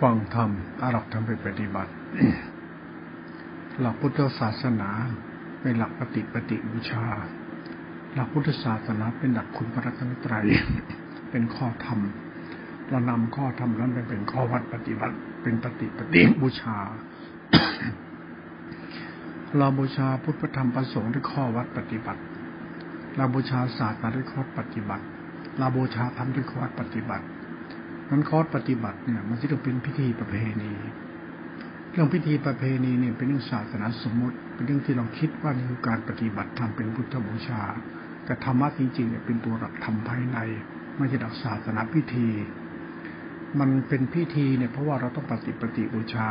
ฟังธรรมอารักธรรมไปปฏิบัติ หลักพุทธศาสนาเป็นหลักปฏิปฏิบูชา หลักพุทธศาสนาเป็นหลักคุณพระรัตนตรัย เป็นข้อธรรมเรานำข้อธรรมนั้นไปเป็นข้อวัดปฏิบัติ เป็นปฏิปฏิบูชา เราบูชาพุทธธรรมประสงค์ด้วยข้อวัดปฏิบัติ เราบูชาศาสตร์ด้วยข้อปฏิบัติ เราบูชาธรรมด้วยข้อวัดปฏิบัติ นั้นคอร์สปฏิบัติเนี่ย มันจะต้องเป็นพิธีประเพณีเรื่องพิธีประเพณีเนี่ยเป็นเรื่องศาสนาสมมติ เป็นเรื่องที่เราคิดว่านี่คือการปฏิบัติธรรมเป็นพุทธบูชา แต่ธรรมะจริงๆเนี่ยเป็นตัวหลักธรรมภายใน ไม่ใช่หลักศาสนาพิธี มันเป็นพิธีเนี่ยเพราะว่าเราต้องปฏิปฏิบูชา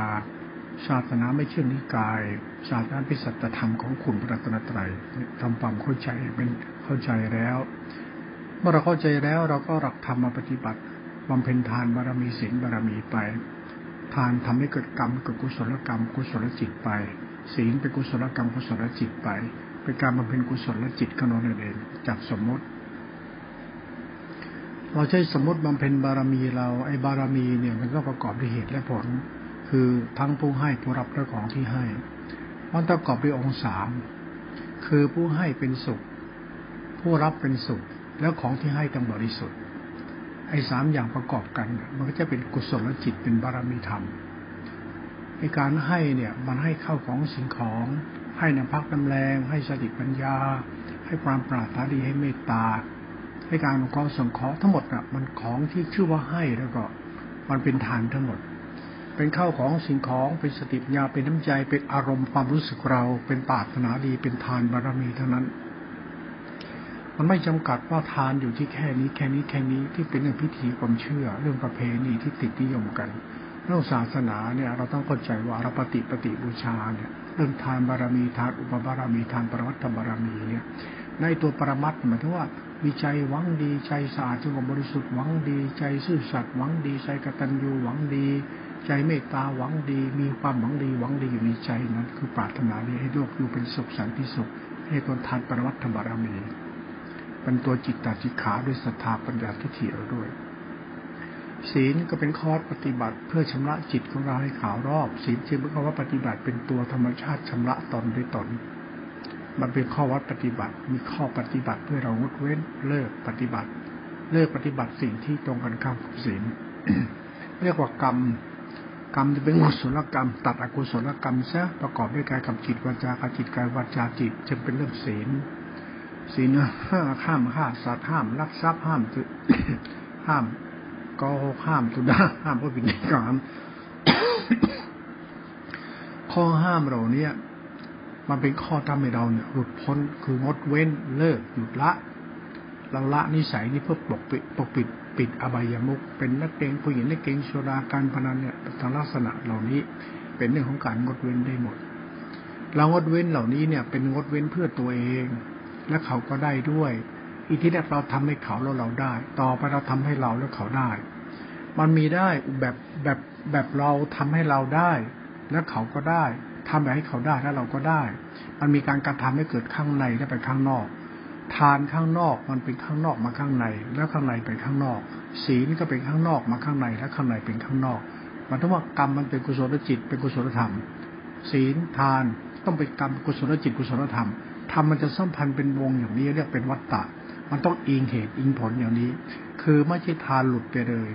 ศาสนาไม่เชื่อนิกาย ศาสนาเป็นสัจธรรมของคุณพระรัตนตรัยทำความเข้าใจเป็นเข้าใจแล้ว เมื่อเราเข้าใจแล้วเราก็หลักธรรมมาปฏิบัติ บำเพ็ญทานบารมีศีลบารมีไป ทานทำให้เกิดกรรมเกิดกุศลกรรมกุศลจิตไป ศีลเป็นกุศลกรรมกุศลจิตไปเป็นการบำเพ็ญกุศลจิตขนอนเองจากสมมติ เราใช้สมมติบำเพ็ญบารมีเราไอ้บารมีเนี่ยมันก็ประกอบด้วยเหตุและผล คือทั้งผู้ให้ผู้รับและของที่ให้มันประกอบด้วยองค์สามคือผู้ให้เป็นสุข ผู้รับเป็นสุข แล้วของที่ให้ต้องบริสุทธิ์ ไอ้สามอย่างประกอบกัน มันก็จะเป็นกุศลจิตเป็นบารมีธรรมในการให้เนี่ยมันให้เข้าของสิ่งของ ให้น้ำพักน้ำแรง ให้สติปัญญา ให้ความปรารถนาดีให้เมตตา ให้การอนุเครสงเคราะห์ทั้งหมดอะมันของที่ชื่อว่าให้แล้วก็มันเป็นทานทั้งหมด เป็นข้าวของสิ่งของเป็นสติปัญญาเป็นน้ำใจเป็นอารมณ์ความรู้สึกเรา เป็นปรารถนาดีเป็นทานบารมีเท่านั้น มันไม่จำกัดว่าทานอยู่ที่แค่นี้แค่นี้แค่นี้ที่เป็นเรื่องพิธีความเชื่อ เรื่องประเพณีที่ติดนิยมกันเรื่องศาสนาเนี่ยเราต้องเข้าใจว่าเราปฏิปฏิบูชาเนี่ยเรื่องทานบารมีทานอุปบารมีทานปรมัตถบารมีเนี่ยในตัวปรมัตหมายถึงว่ามีใจหวังดีใจสะอาดจงบริสุทธิ์หวังดี ใจซื่อสัตย์หวังดี ใจกตัญญูหวังดี ใจเมตตาหวังดี มีความหวังดีหวังดีอยู่ในใจนั้น คือปรารถนาดีให้โลกอยู่เป็นสุขสันติสุข ให้คนทานปรมัตถบารมี เป็นตัวจิตตาจิขาด้วยศรัทธาปัญญาทิฏฐิเราด้วย ศีลก็เป็นข้อปฏิบัติ เพื่อชำระจิตของเราให้ขาวรอบ ศีลจึงเป็นคำว่าปฏิบัติเป็นตัวธรรมชาติชำระตนด้วยตน มันเป็นข้อวัดปฏิบัติ มีข้อปฏิบัติเพื่อเรางดเว้นเลิกปฏิบัติ เลิกปฏิบัติสิ่งที่ตรงกันข้ามกับศีลเรียกว่ากรรมกรรมจะเป็นกุศลกรรม ตัดอกุศลกรรมซะประกอบด้วยกายกับจิตวาจากับจิตกายวาจาจิตจึงเป็นเรื่องศีล ศีลห้าห้ามฆ่าสัตว์ห้ามลักทรัพย์ห้ามจุห้ามก็ห้ามตุดาห้ามพระบิดกรรมข้อห้ามเราเนี่ยมันเป็นข้อทำให้เราเนี่ยหลุดพ้นคืองดเว้นเลิกหยุดละเราละนิสัยนี้เพื่อปกปิดปกปิดปิดอบายามุกเป็นนักเกงผู้หญิงนักเกงโซดาการพนันเนี่ยทางลักษณะเหล่านี้เป็นเรื่องของการงดเว้นได้หมด เรางดเว้นเหล่านี้เนี่ย เป็นงดเว้นเพื่อตัวเอง และเขาก็ได้ด้วย อีที่แรกเราทำให้เขาแล้วเราได้ ต่อไปเราทำให้เราแล้วเขาได้ มันมีได้แบบแบบแบบเราทำให้เราได้ แล้วเขาก็ได้ทำแบบให้เขาได้แล้วเราก็ได้ มันมีการกระทำให้เกิดข้างในและไปข้างนอก ทานข้างนอกมันเป็นข้างนอกมาข้างใน แล้วข้างในไปข้างนอก ศีลก็เป็นข้างนอกมาข้างใน และข้างในเป็นข้างนอกมันต้องว่ากรรมมันเป็นกุศลจิตเป็นกุศลธรรม ศีลทานต้องเป็นกรรมกุศลจิตกุศลธรรม ทำมันจะสัมพันธ์เป็นวงอย่างนี้เรียกเป็นวัตตะ มันต้องอิงเหตุอิงผลอย่างนี้ คือไม่ใช่ทานหลุดไปเลย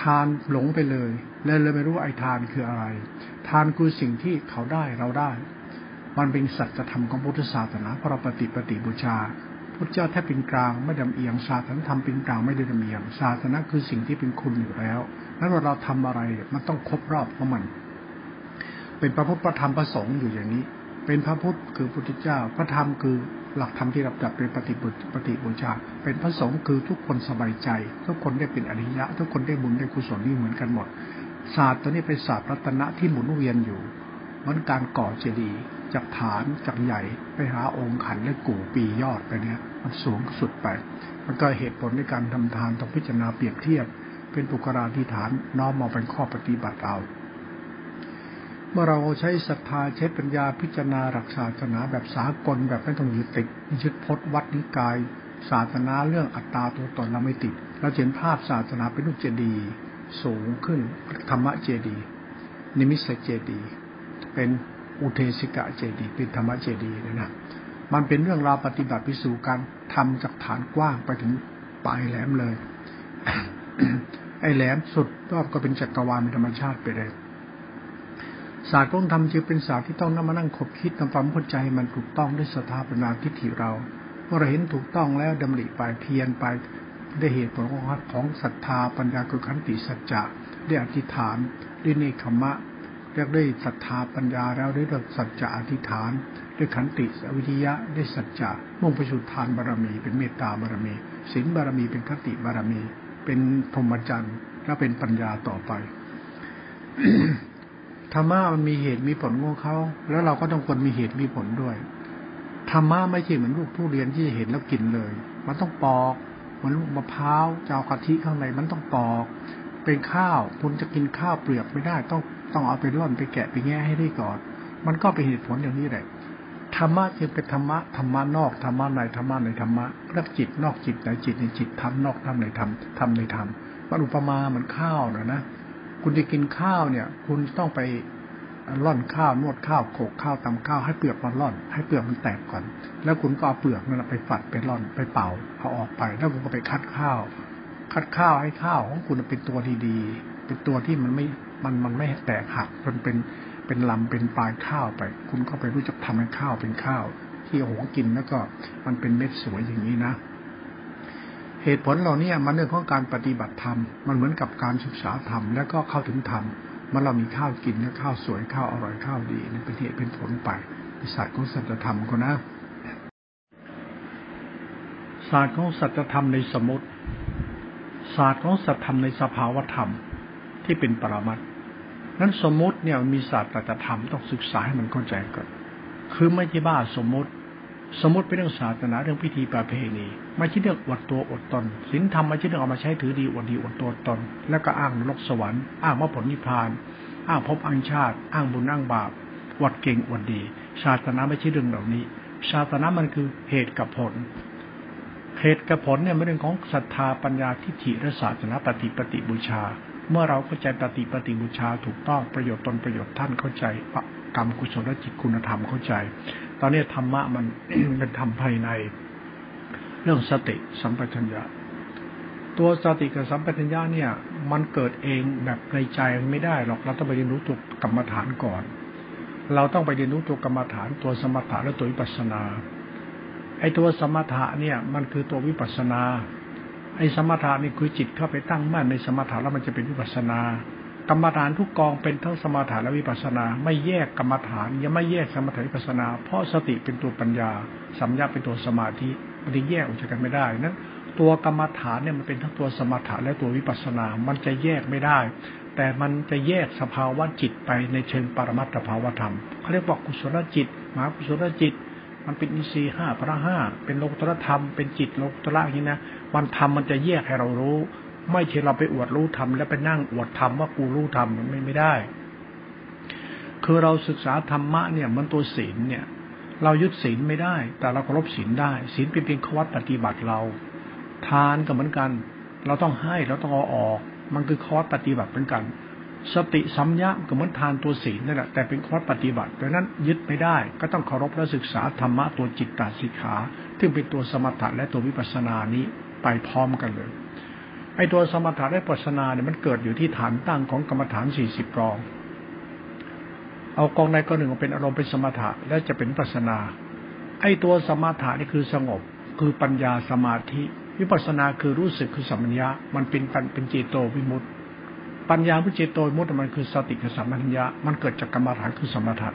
ทานหลงไปเลยเลยเลยไม่รู้ไอ้ทานคืออะไร ทานคือสิ่งที่เขาได้เราได้ มันเป็นสัจธรรมของพุทธศาสนาพระปฏิปฏิบูชาพุทธเจ้าแทบเป็นกลางไม่ดำเอียงศาสนาธรรมเป็นกลางไม่ได้ดำเอียงศาสนาคือสิ่งที่เป็นคุณอยู่แล้วนั้นเราทำอะไรมันต้องครบรอบของมัน เป็นพระพุทธธรรมประสงค์อยู่อย่างนี้ เป็นพระพุทธคือพุทธเจ้า พระธรรมคือหลักธรรมที่รับจับเป็นปฏิบุตรปฏิบูชา เป็นพระสงฆ์คือทุกคนสบายใจ ทุกคนได้เป็นอริยะ ทุกคนได้บุญได้กุศลนี่เหมือนกันหมด ศาสตร์ตัวนี้เป็นศาสตร์รัตนะที่หมุนเวียนอยู่เหมือนการก่อเจดีย์จากฐานจากใหญ่ไปหาองค์ขันและกู่ปียอดไปเนี่ยมันสูงสุดไป มันก็เหตุผลในการทำทานต้องพิจารณาเปรียบเทียบ เป็นปุกราธิฐานน้อมมาเป็นข้อปฏิบัติเอา เมื่อเราใช้ศรัทธาใช้ปัญญาพิจารณาหลักศาสนาแบบสากลแบบไม่ต้องยึดติดยึดพจน์วัดนิกาย ศาสนาเรื่องอัตตาตัวตนเราไม่ติด เราเห็นภาพศาสนาเป็นลูกเจดีย์สูงขึ้นธรรมะเจดีนิมิสเจดีเป็นอุเทสิกะเจดีเป็นธรรมะเจดีนะนะมันเป็นเรื่องราวปฏิบัติพิสูจการทำจากฐานกว้างไปถึงปลายแหลมเลย ไอ้แหลมสุดรอบก็เป็นจักรวาลเป็นธรรมชาติไปเลย ศาสตร์ของธรรมจึงเป็นศาสตร์ที่ต้องนำมานั่งคบคิดทำความเข้าใจมันถูกต้องด้วยสถาปนาทิฏฐิเราเมื่อเราเห็นถูกต้องแล้วดำริไปเพียรไปได้เหตุผลของของศรัทธาปัญญาคือขันติสัจจะได้อธิษฐานด้วยเนคขมะเรียกได้ศรัทธาปัญญาแล้วได้เรื่องสัจจะอธิษฐานด้วยขันติวิทยะได้สัจจะมุ่งไปสู่ทานบารมี เป็นเมตตาบารมีศีลบารมีเป็นคติบารมี เป็นพรหมจรรย์และเป็นปัญญาต่อไป ธรรมะมันมีเหตุมีผลของเขา แล้วเราก็ต้องควรมีเหตุมีผลด้วยธรรมะไม่ใช่เหมือนลูกผู้เรียนที่เห็นแล้วกินเลย มันต้องปอก มันลูกมะพร้าวจะเอากะทิข้างในมันต้องปอก เป็นข้าวคุณจะกินข้าวเปลือกไม่ได้ ต้องต้องเอาไปร่อนไปแกะไปแง่ให้ได้ก่อน มันก็เป็นเหตุผลอย่างนี้แหละธรรมะจึงเป็นธรรมะธรรมะนอกธรรมะในธรรมะในธรรมะเรียกจิตนอกจิตในจิตในจิตธรรมนอกธรรมในธรรมธรรมในธรรมมันอุปมาเหมือนข้าวนะนะ คุณจะกินข้าวเนี่ย คุณต้องไปร่อนข้าวนวดข้าวโขกข้าวตำข้าวให้เปลือกมันร่อน ให้เปลือกมันแตกก่อน แล้วคุณก็เอาเปลือกนั่นไปฝัดไปร่อนไปเป่าเอาออกไป แล้วคุณก็ไปคัดข้าว คัดข้าวให้ข้าวของคุณเป็นตัวดีๆ เป็นตัวที่มันไม่มันมันไม่แตกหักมันเป็นเป็นลำเป็นปลายข้าวไป คุณก็ไปรู้จักทำให้ข้าวเป็นข้าว ที่โอ้โหกินแล้วก็มันเป็นเม็ดสวยอย่างนี้นะ เหตุผลเหล่านี้มันเรื่องของการปฏิบัติธรรม มันเหมือนกับการศึกษาธรรมแล้วก็เข้าถึงธรรมมื่อเรามีข้าวกินแล้วข้าวสวยข้าวอร่อยข้าวดีนี่เป็นเหตุเป็นผลไปศาสตร์ของสัจธรรมก็นะศาสตร์ของสัจธรรมในสมุติศาสตร์ของสัจธรรมในสภาวธรรมที่เป็นปรมัตนั้นสมมติเนี่ยมีศาสตร์สัจธรรมต้องศึกษาให้มันเข้าใจก่อนคือไม่ใช่บ้าสมมติ สมมติเป็นเรื่องศาสนาเรื่องพิธีประเพณี ไม่ใช่เรื่องอวดตัวอดตนศีลธรรมไม่ใช่เรื่องเอามาใช้ถือดีอวดดีอวดตัวตน แล้วก็อ้างโลกสวรรค์อ้างว่าผลนิพพาน อ้างพบอังชาติ อ้างบุญอ้างบาปอวดเก่งอวดดี ศาสนาไม่ใช่เรื่องเหล่านี้ ศาสนามันคือเหตุกับผลเหตุกับผลเนี่ยเป็นเรื่องของศรัทธาปัญญาทิฏฐิและศาสนาปฏิปฏิบูชา เมื่อเราเข้าใจปฏิปฏิบูชาถูกต้องประโยชน์ตนประโยชน์ท่านเข้าใจกรรมกุศลจิตคุณธรรมเข้าใจ ตอนนี้ธรรมะมันเป็นธรรมภายใน เรื่องสติสัมปชัญญะ ตัวสติกับสัมปชัญญะเนี่ย มันเกิดเองแบบในใจไม่ได้หรอกเราต้องไปเรียนรู้ตัวกรรมฐานก่อน เราต้องไปเรียนรู้ตัวกรรมฐานตัวสมถะและตัววิปัสสนา ไอ้ตัวสมถะเนี่ย มันคือตัววิปัสสนา ไอ้สมถะนี่คือจิตเข้าไปตั้งมั่นในสมถะแล้วมันจะเป็นวิปัสสนากรรมฐานทุกกองเป็นทั้งสมาธิและวิปัสนา ไม่แยกกรรมฐานยังไม่แยกสมาธิวิปัสนา เพราะสติเป็นตัวปัญญาสัมยาเป็นตัวสมาธิ มันจะแยกออกจากกันไม่ได้นั้นตัวกรรมฐานเนี่ยมันเป็นทั้งตัวสมาธิและตัววิปัสสนา มันจะแยกไม่ได้ แต่มันจะแยกสภาวะจิตไปในเชิงปรมัตถภาวธรรมเขาเรียกว่ากุศลจิตมหากุศลจิต มันเป็นอินทรีย์ห้าพระห้าเป็นโลกุตรธรรม เป็นจิตโลกุตระอย่างนี้นะมันทำมันจะแยกให้เรารู้ ไม่ใช่เราไปอวดรู้ทำแล้วไปนั่งอวดทำว่ากูรู้ทำมันไม่ได้ คือเราศึกษาธรรมะเนี่ยมันตัวศีลเนี่ย เรายึดศีลไม่ได้ แต่เราเคารพศีลได้ศีลเป็นเพียงขวัตปฏิบัติเรา ทานก็เหมือนกัน เราต้องให้เราต้องเอาออก มันคือขวัตปฏิบัติเหมือนกัน สติสัมยาก็เหมือนทานตัวศีลนั่นแหละแต่เป็นขวัตปฏิบัติดังนั้นยึดไม่ได้ ก็ต้องเคารพและศึกษาธรรมะตัวจิตตสิกขาซึ่งเป็นตัวสมถะและตัววิปัสสนานี้ไปพร้อมกันเลยไอ้ตัวสมถะและปัสนาเนี่ยมันเกิดอยู่ที่ฐานตั้งของกรรมฐานสี่สิบกอง เอากองใดกองหนึ่งเป็นอารมณ์เป็นสมถะและจะเป็นปัสนา ไอ้ตัวสมถะนี่คือสงบ คือปัญญาสมาธิวิปัสนาคือรู้สึกคือสัมมัญญะมันเป็นเป็นเจโตวิมุตติปัญญาวิเจโตวิมุตติมันคือสติคือสัมมัญญะมันเกิดจากกรรมฐานคือสมถะ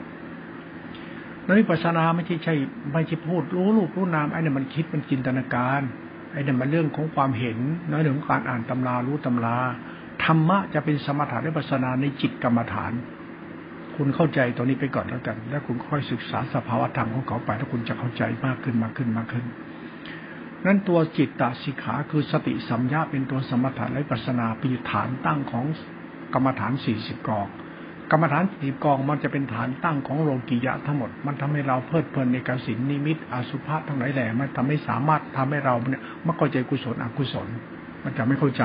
แล้ววิปัสนาไม่ใช่ใช่ไม่ใช่พูดรู้รูปรู้นามไอ้นี่มันคิดมันจินตนาการไอ้นี่มันเรื่องของความเห็นนะเรื่องของการอ่านตำรารู้ตำราธรรมะจะเป็นสมถะและปัสนาในจิตกรรมฐาน คุณเข้าใจตรงนี้ไปก่อนแล้วกัน แล้วคุณค่อยศึกษาสภาวธรรมของเขาไป แล้วคุณจะเข้าใจมากขึ้นมากขึ้นมากขึ้น นั้นตัวจิตตสิกขาคือสติสัมยาเป็นตัวสมถะและปัสนาปีฐานตั้งของกรรมฐานสี่สิบกองกรรมฐานสี่กองมันจะเป็นฐานตั้งของโลกิยะทั้งหมด มันทำให้เราเพลิดเพลินในกสินนิมิตอสุภะทั้งหลายแหล่มันทำให้สามารถทำให้เราเนี่ยไม่เข้าใจกุศลอกุศล มันจะไม่เข้าใจ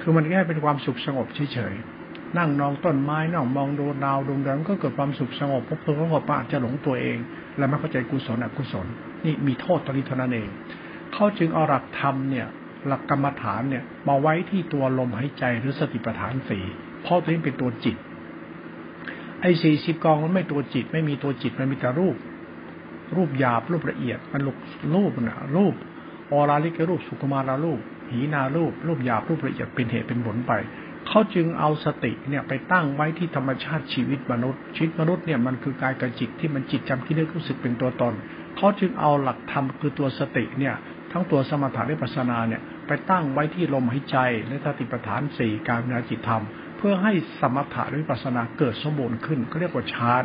คือมันแค่เป็นความสุขสงบเฉยๆ นั่งนองต้นไม้นั่งมองดูดาวดวงดาวก็เกิดความสุขสงบพราะเพลิงสงบอาจะหลงตัวเอง และไม่เข้าใจกุศลอกุศล นี่มีโทษตอนนี้เท่านั้นเอง เขาจึงเอาหลักธรรมเนี่ยหลักกรรมฐานเนี่ยมาไว้ที่ตัวลมหายใจหรือสติปัฏฐานสี่เพราะตัวนี้เป็นตัวจิต ไอ้สี่สิบกองมันไม่ตัวจิต ไม่มีตัวจิตมันมีแต่รูป รูปหยาบรูปละเอียดมันลุกรูปนะรูปออราลิกรูปสุขมารารูป หีนารูป รูปหยาบรูปละเอียดเป็นเหตุเป็นผลไป เขาจึงเอาสติเนี่ยไปตั้งไว้ที่ธรรมชาติชีวิตมนุษย์ ชีวิตมนุษย์เนี่ยมันคือกายกับจิตที่มันจิตจำที่นึกรู้สึกเป็นตัวตน เขาจึงเอาหลักธรรมคือตัวสติเนี่ย ทั้งตัวสมถะและปัสนาเนี่ยไปตั้งไว้ที่ลมหายใจและสติปัฏฐานสี่การนาจิตธรรม เพื่อให้สมถะและปัสนาเกิดสมบูรณ์ขึ้นก็เรียกว่าฌาน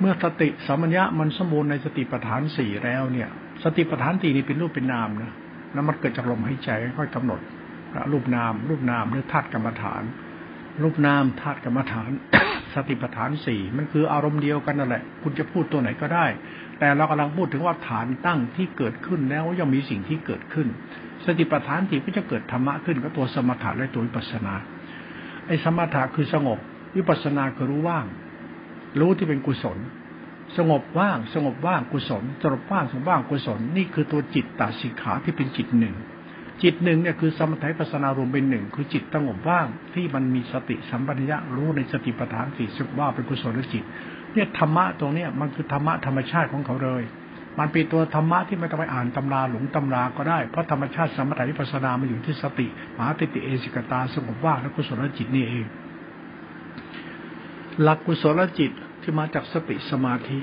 เมื่อสติสมัญญะมันสมบูรณ์ในสติปัฏฐานสี่แล้วเนี่ย สติปัฏฐานสี่นี่เป็นรูปเป็นนามนะแล้วมันเกิดจากลมหายใจค่อยกำหนด รูปนาม รูปนามหรือธาตุกรรมฐาน รูปนามธาตุกรรมฐาน สติปัฏฐานสี่มันคืออารมณ์เดียวกันนั่นแหละ คุณจะพูดตัวไหนก็ได้ แต่เรากำลังพูดถึงว่าฐานตั้งที่เกิดขึ้นแล้วย่อมมีสิ่งที่เกิดขึ้น สติปัฏฐานสี่ก็จะเกิดธรรมะขึ้นก็ตัวสมถะและตัววิปัสสนาไอ้สมถะคือสงบ วิปัสสนาคือรู้ว่าง รู้ที่เป็นกุศล สงบว่าง สงบว่างกุศลสงบว่างสงบว่างกุศล นี่คือตัวจิตตาสิกขาที่เป็นจิตหนึ่ง จิตหนึ่งเนี่ยคือสมถะปัสนารวมเป็นหนึ่งคือจิตสงบว่างที่มันมีสติสัมปชัญญะรู้ในสติปัฏฐานสี่สุว่าเป็นกุศลจิต เนี่ยธรรมะตรงเนี้ยมันคือธรรมะธรรมชาติของเขาเลย มันเป็นตัวธรรมะที่ไม่ต้องไปอ่านตำราหลงตำราก็ได้เพราะธรรมชาติสมถะวิปัสนามันอยู่ที่สติมหาติติเอสิกตาสงบว่างและกุศลจิตนี่เอง หลักกุศลจิตที่มาจากสติสมาธิ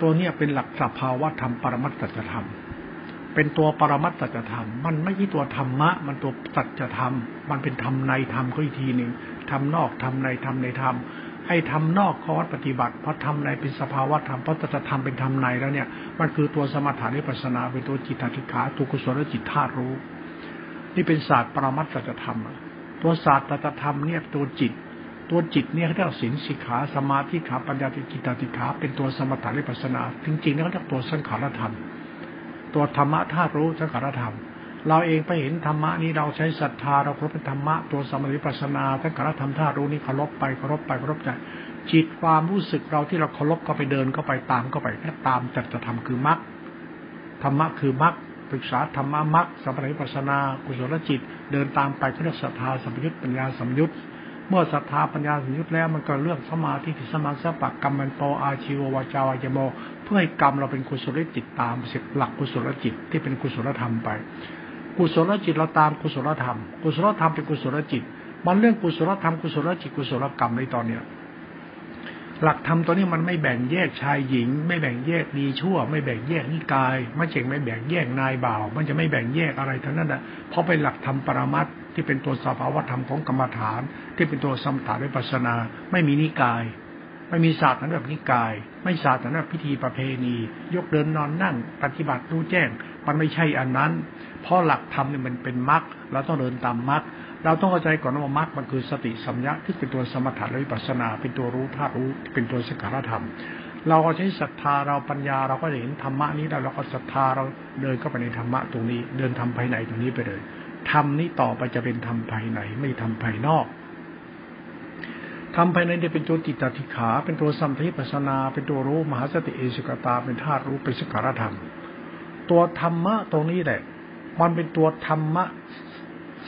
ตัวเนี้ยเป็นหลักสภาวะธรรมปรมัตถธรรม เป็นตัวปรมัตถธรรม มันไม่ใช่ตัวธรรมะ มันตัวสัจธรรม มันเป็นธรรมในธรรมก็อีกทีหนึ่งธรรมนอกธรรมในธรรมในธรรม ไอ้ธรรมนอกข้อวัดปฏิบัติเพราะธรรมในเป็นสภาวะธรรมเพราะจะธรรมเป็นธรรมในแล้วเนี่ย มันคือตัวสมถะนิพพานาเป็นตัวจิตติขาตัวกุศลจิตธาตุรู้ นี่เป็นศาสตร์ปรมัตถธรรม ตัวศาสตร์ตธรรมเนี่ยตัวจิต ตัวจิตเนี่ยเขาเรียกสินสิขาสมาธิขาปัญญาติจิตติขาเป็นตัวสมถะนิพพานาจริงๆแล้วเขาเรียกตัวสังขารธรรม ตัวธรรมะธาตุรู้สังขารธรรม เราเองไปเห็นธรรมะนี้เราใช้ศรัทธาเราเคารพเป็นธรรมะตัวสมาธิปัสนาสังขารธรรมธาตุรู้นี้เคารพไปเคารพไปเคารพใจจิตความรู้สึกเราที่เราเคารพก็ไปเดินก็ไปตามก็ไปแค่ตามจัตธรรมคือมรรคธรรมะคือมรรคศึกษาธรรมะมรรคสัมปริปัสนากุศลจิต เดินตามไปก็เรียกศรัทธาสัมยุตปัญญาสัมยุตเมื่อศรัทธาปัญญาสัมยุตแล้วมันก็เรื่องสมาธิที่สมาสัพปะกรรมมันโปอาชีววาจาวายโม เพื่อให้กรรมเราเป็นกุศลจิตตามสิหลักกุศลจิตที่เป็นกุศลธรรมไป กุศลจิตเราตามกุศลธรรม กุศลธรรมเป็นกุศลจิต มันเรื่องกุศลธรรมกุศลจิตกุศลกรรมในตอนเนี้ยหลักธรรมตัวนี้มันไม่แบ่งแยกชายหญิง ไม่แบ่งแยกดีชั่ว ไม่แบ่งแยกนิกายไม่เจงไม่แบ่งแยกนายบ่าว มันจะไม่แบ่งแยกอะไรทั้งนั้นนะเพราะเป็นหลักธรรมปรมัตที่เป็นตัวสภาวธรรมของกรรมฐาน ที่เป็นตัวสมถะวิปัสนา ไม่มีนิกาย ไม่มีศาสตร์นั้นแบบนิกาย ไม่ศาสตร์นั้นแบบพิธีประเพณี ยกเดินนอนนั่ง ปฏิบัติรู้แจ้ง มันไม่ใช่อันนั้น เพราะหลักธรรมเนี่ยมันเป็นมรรคเราต้องเดินตามมรรคเราต้องเข้าใจก่อนว่ามรรคมันคือสติสัมยาที่เป็นตัวสมถะและวิปัสสนา เป็นตัวรู้ธาตุรู้เป็นตัวสังขารธรรม เราใช้ศรัทธาเราปัญญาเราก็จะเห็นธรรมะนี้แล้วเราก็ศรัทธาเราเดินเข้าไปในธรรมะตรงนี้ เดินทำภายในตรงนี้ไปเลยธรรมนี้ต่อไปจะเป็นธรรมภายในไม่ทำภายนอก ทำภายในเนี่ยเป็นตัวจิตติขา เป็นตัวสัมภิปัสนา เป็นตัวรู้มหาสติเอสิกตา เป็นธาตุรู้เป็นสังขารธรรม ตัวธรรมะตรงนี้แหละ มันเป็นตัวธรรมะ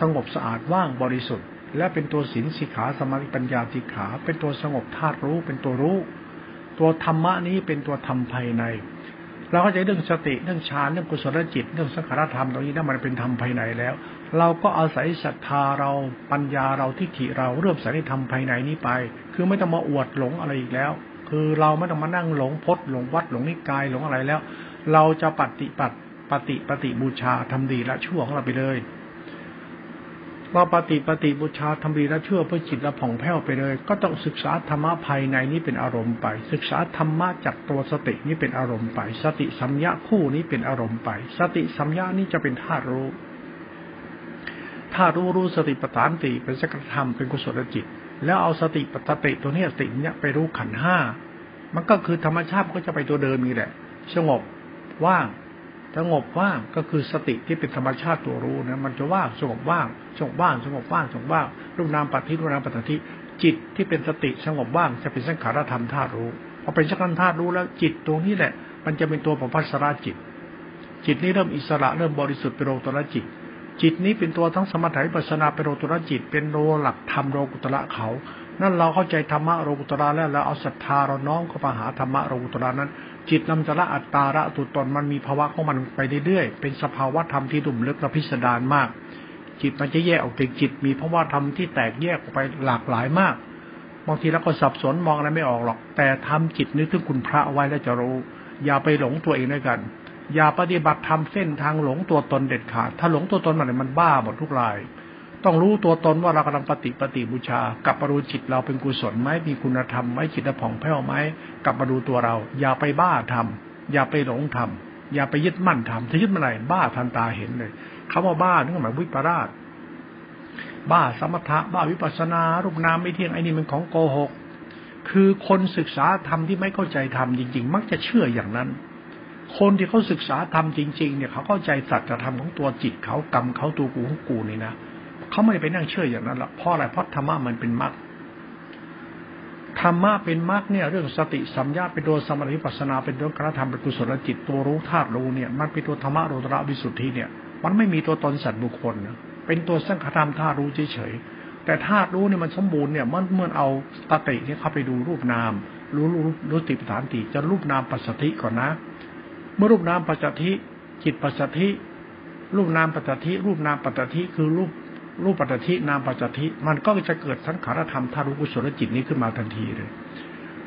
สงบสะอาดว่างบริสุทธิ์ และเป็นตัวศีลสิขาสมาธิปัญญาติขา เป็นตัวสงบธาตุรู้ เป็นตัวรู้ ตัวธรรมะนี้เป็นตัวธรรมภายใน เราก็จะเรื่องสติเรื่องฌานเรื่องกุศลจิต เรื่องสังขารธรรมตรงนี้นั่นมันเป็นธรรมภายในแล้ว เราก็อาศัยศรัทธาเราปัญญาเราทิฏฐิเราเริ่มใส่ธรรมภายในนี้ไป คือไม่ต้องมาอวดหลงอะไรอีกแล้ว คือเราไม่ต้องมานั่งหลงพจน์หลงวัดหลงนิกายหลงอะไรแล้ว เราจะปฏิปัติปฏิปฏิบูชาทำดีละชั่วของเราไปเลยว่าปฏิปฏิบูชาทำดีและชื่อเพื่อจิตละผ่องแผ้วไปเลย ก็ต้องศึกษาธรรมะภายในนี้เป็นอารมณ์ไป ศึกษาธรรมะจากตัวสตินี้เป็นอารมณ์ไป สติสัมยาคู่นี้เป็นอารมณ์ไป สติสัมยานี้จะเป็นธาตุรู้ ธารู้รู้สติปัฏฐานติเป็นสักธรรมเป็นกุศลจิต แล้วเอาสติปัฏฐิตัวนี้สติเนี้ยไปรู้ขันห้ามันก็คือธรรมชาติก็จะไปตัวเดิมนี่แหละ สงบว่างสงบว่างก็คือสติที่เป็นธรรมชาติตัวรู้นะมันจะว่างสงบว่างสงบว่างสงบว่างสงบว่างรูปนามปัจจิรูปนามปัจจิจิตที่เป็นสติสงบว่างจะเป็นสังขารธรรมธาตุรู้พอเป็นสังขารธาตุรู้แล้วจิตตรงนี้แหละ มันจะเป็นตัวของพัสราจิต จิตนี้เริ่มอิสระเริ่มบริสุทธิ์เป็นโลตระจิต จิตนี้เป็นตัวทั้งสมถะวิปัสนาเป็นโลตระจิต เป็นโลหลักธรรมโลกุตระเขา นั่นเราเข้าใจธรรมะโลกุตระแล้วเราเอาศรัทธาเราน้อมเข้ามาหาธรรมะโลกุตระนั้น จิตนำจะละอัตตาละตุตนมันมีภาวะของมันไปเรื่อยๆเป็นสภาวะธรรมที่ดุ่มลึกและพิสดารมาก จิตมันจะแยกออกเป็นจิตมีภาวะธรรมที่แตกแยกออกไปหลากหลายมากบางทีเราก็สับสนมองอะไรไม่ออกหรอก แต่ทำจิตนึกถึงคุณพระไว้แล้วจะรู้ อย่าไปหลงตัวเองด้วยกัน อย่าปฏิบัติทำเส้นทางหลงตัวตนเด็ดขาด ถ้าหลงตัวตนมันมันบ้าหมดทุกราย ต้องรู้ตัวตนว่าเรากำลังปฏิปฏิบูชา กลับมาดูจิตเราเป็นกุศลไหมมีคุณธรรมไหมจิตผ่องแผ้วไหมกลับมาดูตัวเรา อย่าไปบ้าทำอย่าไปหลงทำอย่าไปยึดมั่นทำถ้ายึดมั่นอะไรบ้าทันตาเห็นเลยคาว่าบ้านึกหมายวิปราชบ้าสมถะบ้าวิปัสนา รูปนามไม่เที่ยงไอ้นี่มันของโกหก คือคนศึกษาธรรมที่ไม่เข้าใจธรรมจริง ๆ มักจะเชื่ออย่างนั้น คนที่เขาศึกษาธรรมจริง ๆ เนี่ยเขาเข้าใจสัจธรรมของตัวจิตเขากรรมเขาตัวกูของกูนี่นะเขาไม่ไปนั่งเชื่ออย่างนั้นหรอกเพราะอะไรเพราะธรรมะมันเป็นมรรคธรรมะเป็นมรรคเนี่ยเรื่องสติสัมยาเป็นตัวสมาธิปัสนาเป็นตัวกระทำเป็นกุศลจิตตัวรู้ธาตุรู้เนี่ย มันเป็นตัวธรรมะโรตระวิสุทธิเนี่ย มันไม่มีตัวตนสัตว์บุคคลนะเป็นตัวสังขารธรรมธาตุรู้เฉยๆแต่ธาตุรู้เนี่ยมันสมบูรณ์เนี่ยมันเมื่อเอาตติเนี่ยเข้าไปดูรูปนาม รู้รู้รู้ติปฐานติจะรูปนามปัสสติก่อนนะ เมื่อรูปนามปัสสติจิตปัสสติรูปนามปัสสติรูปนามปัสสติคือรูปรูปปัจจินามปัจจิมันก็จะเกิดสังขารธรรมธาตุกุศลจิตนี้ขึ้นมาทันทีเลย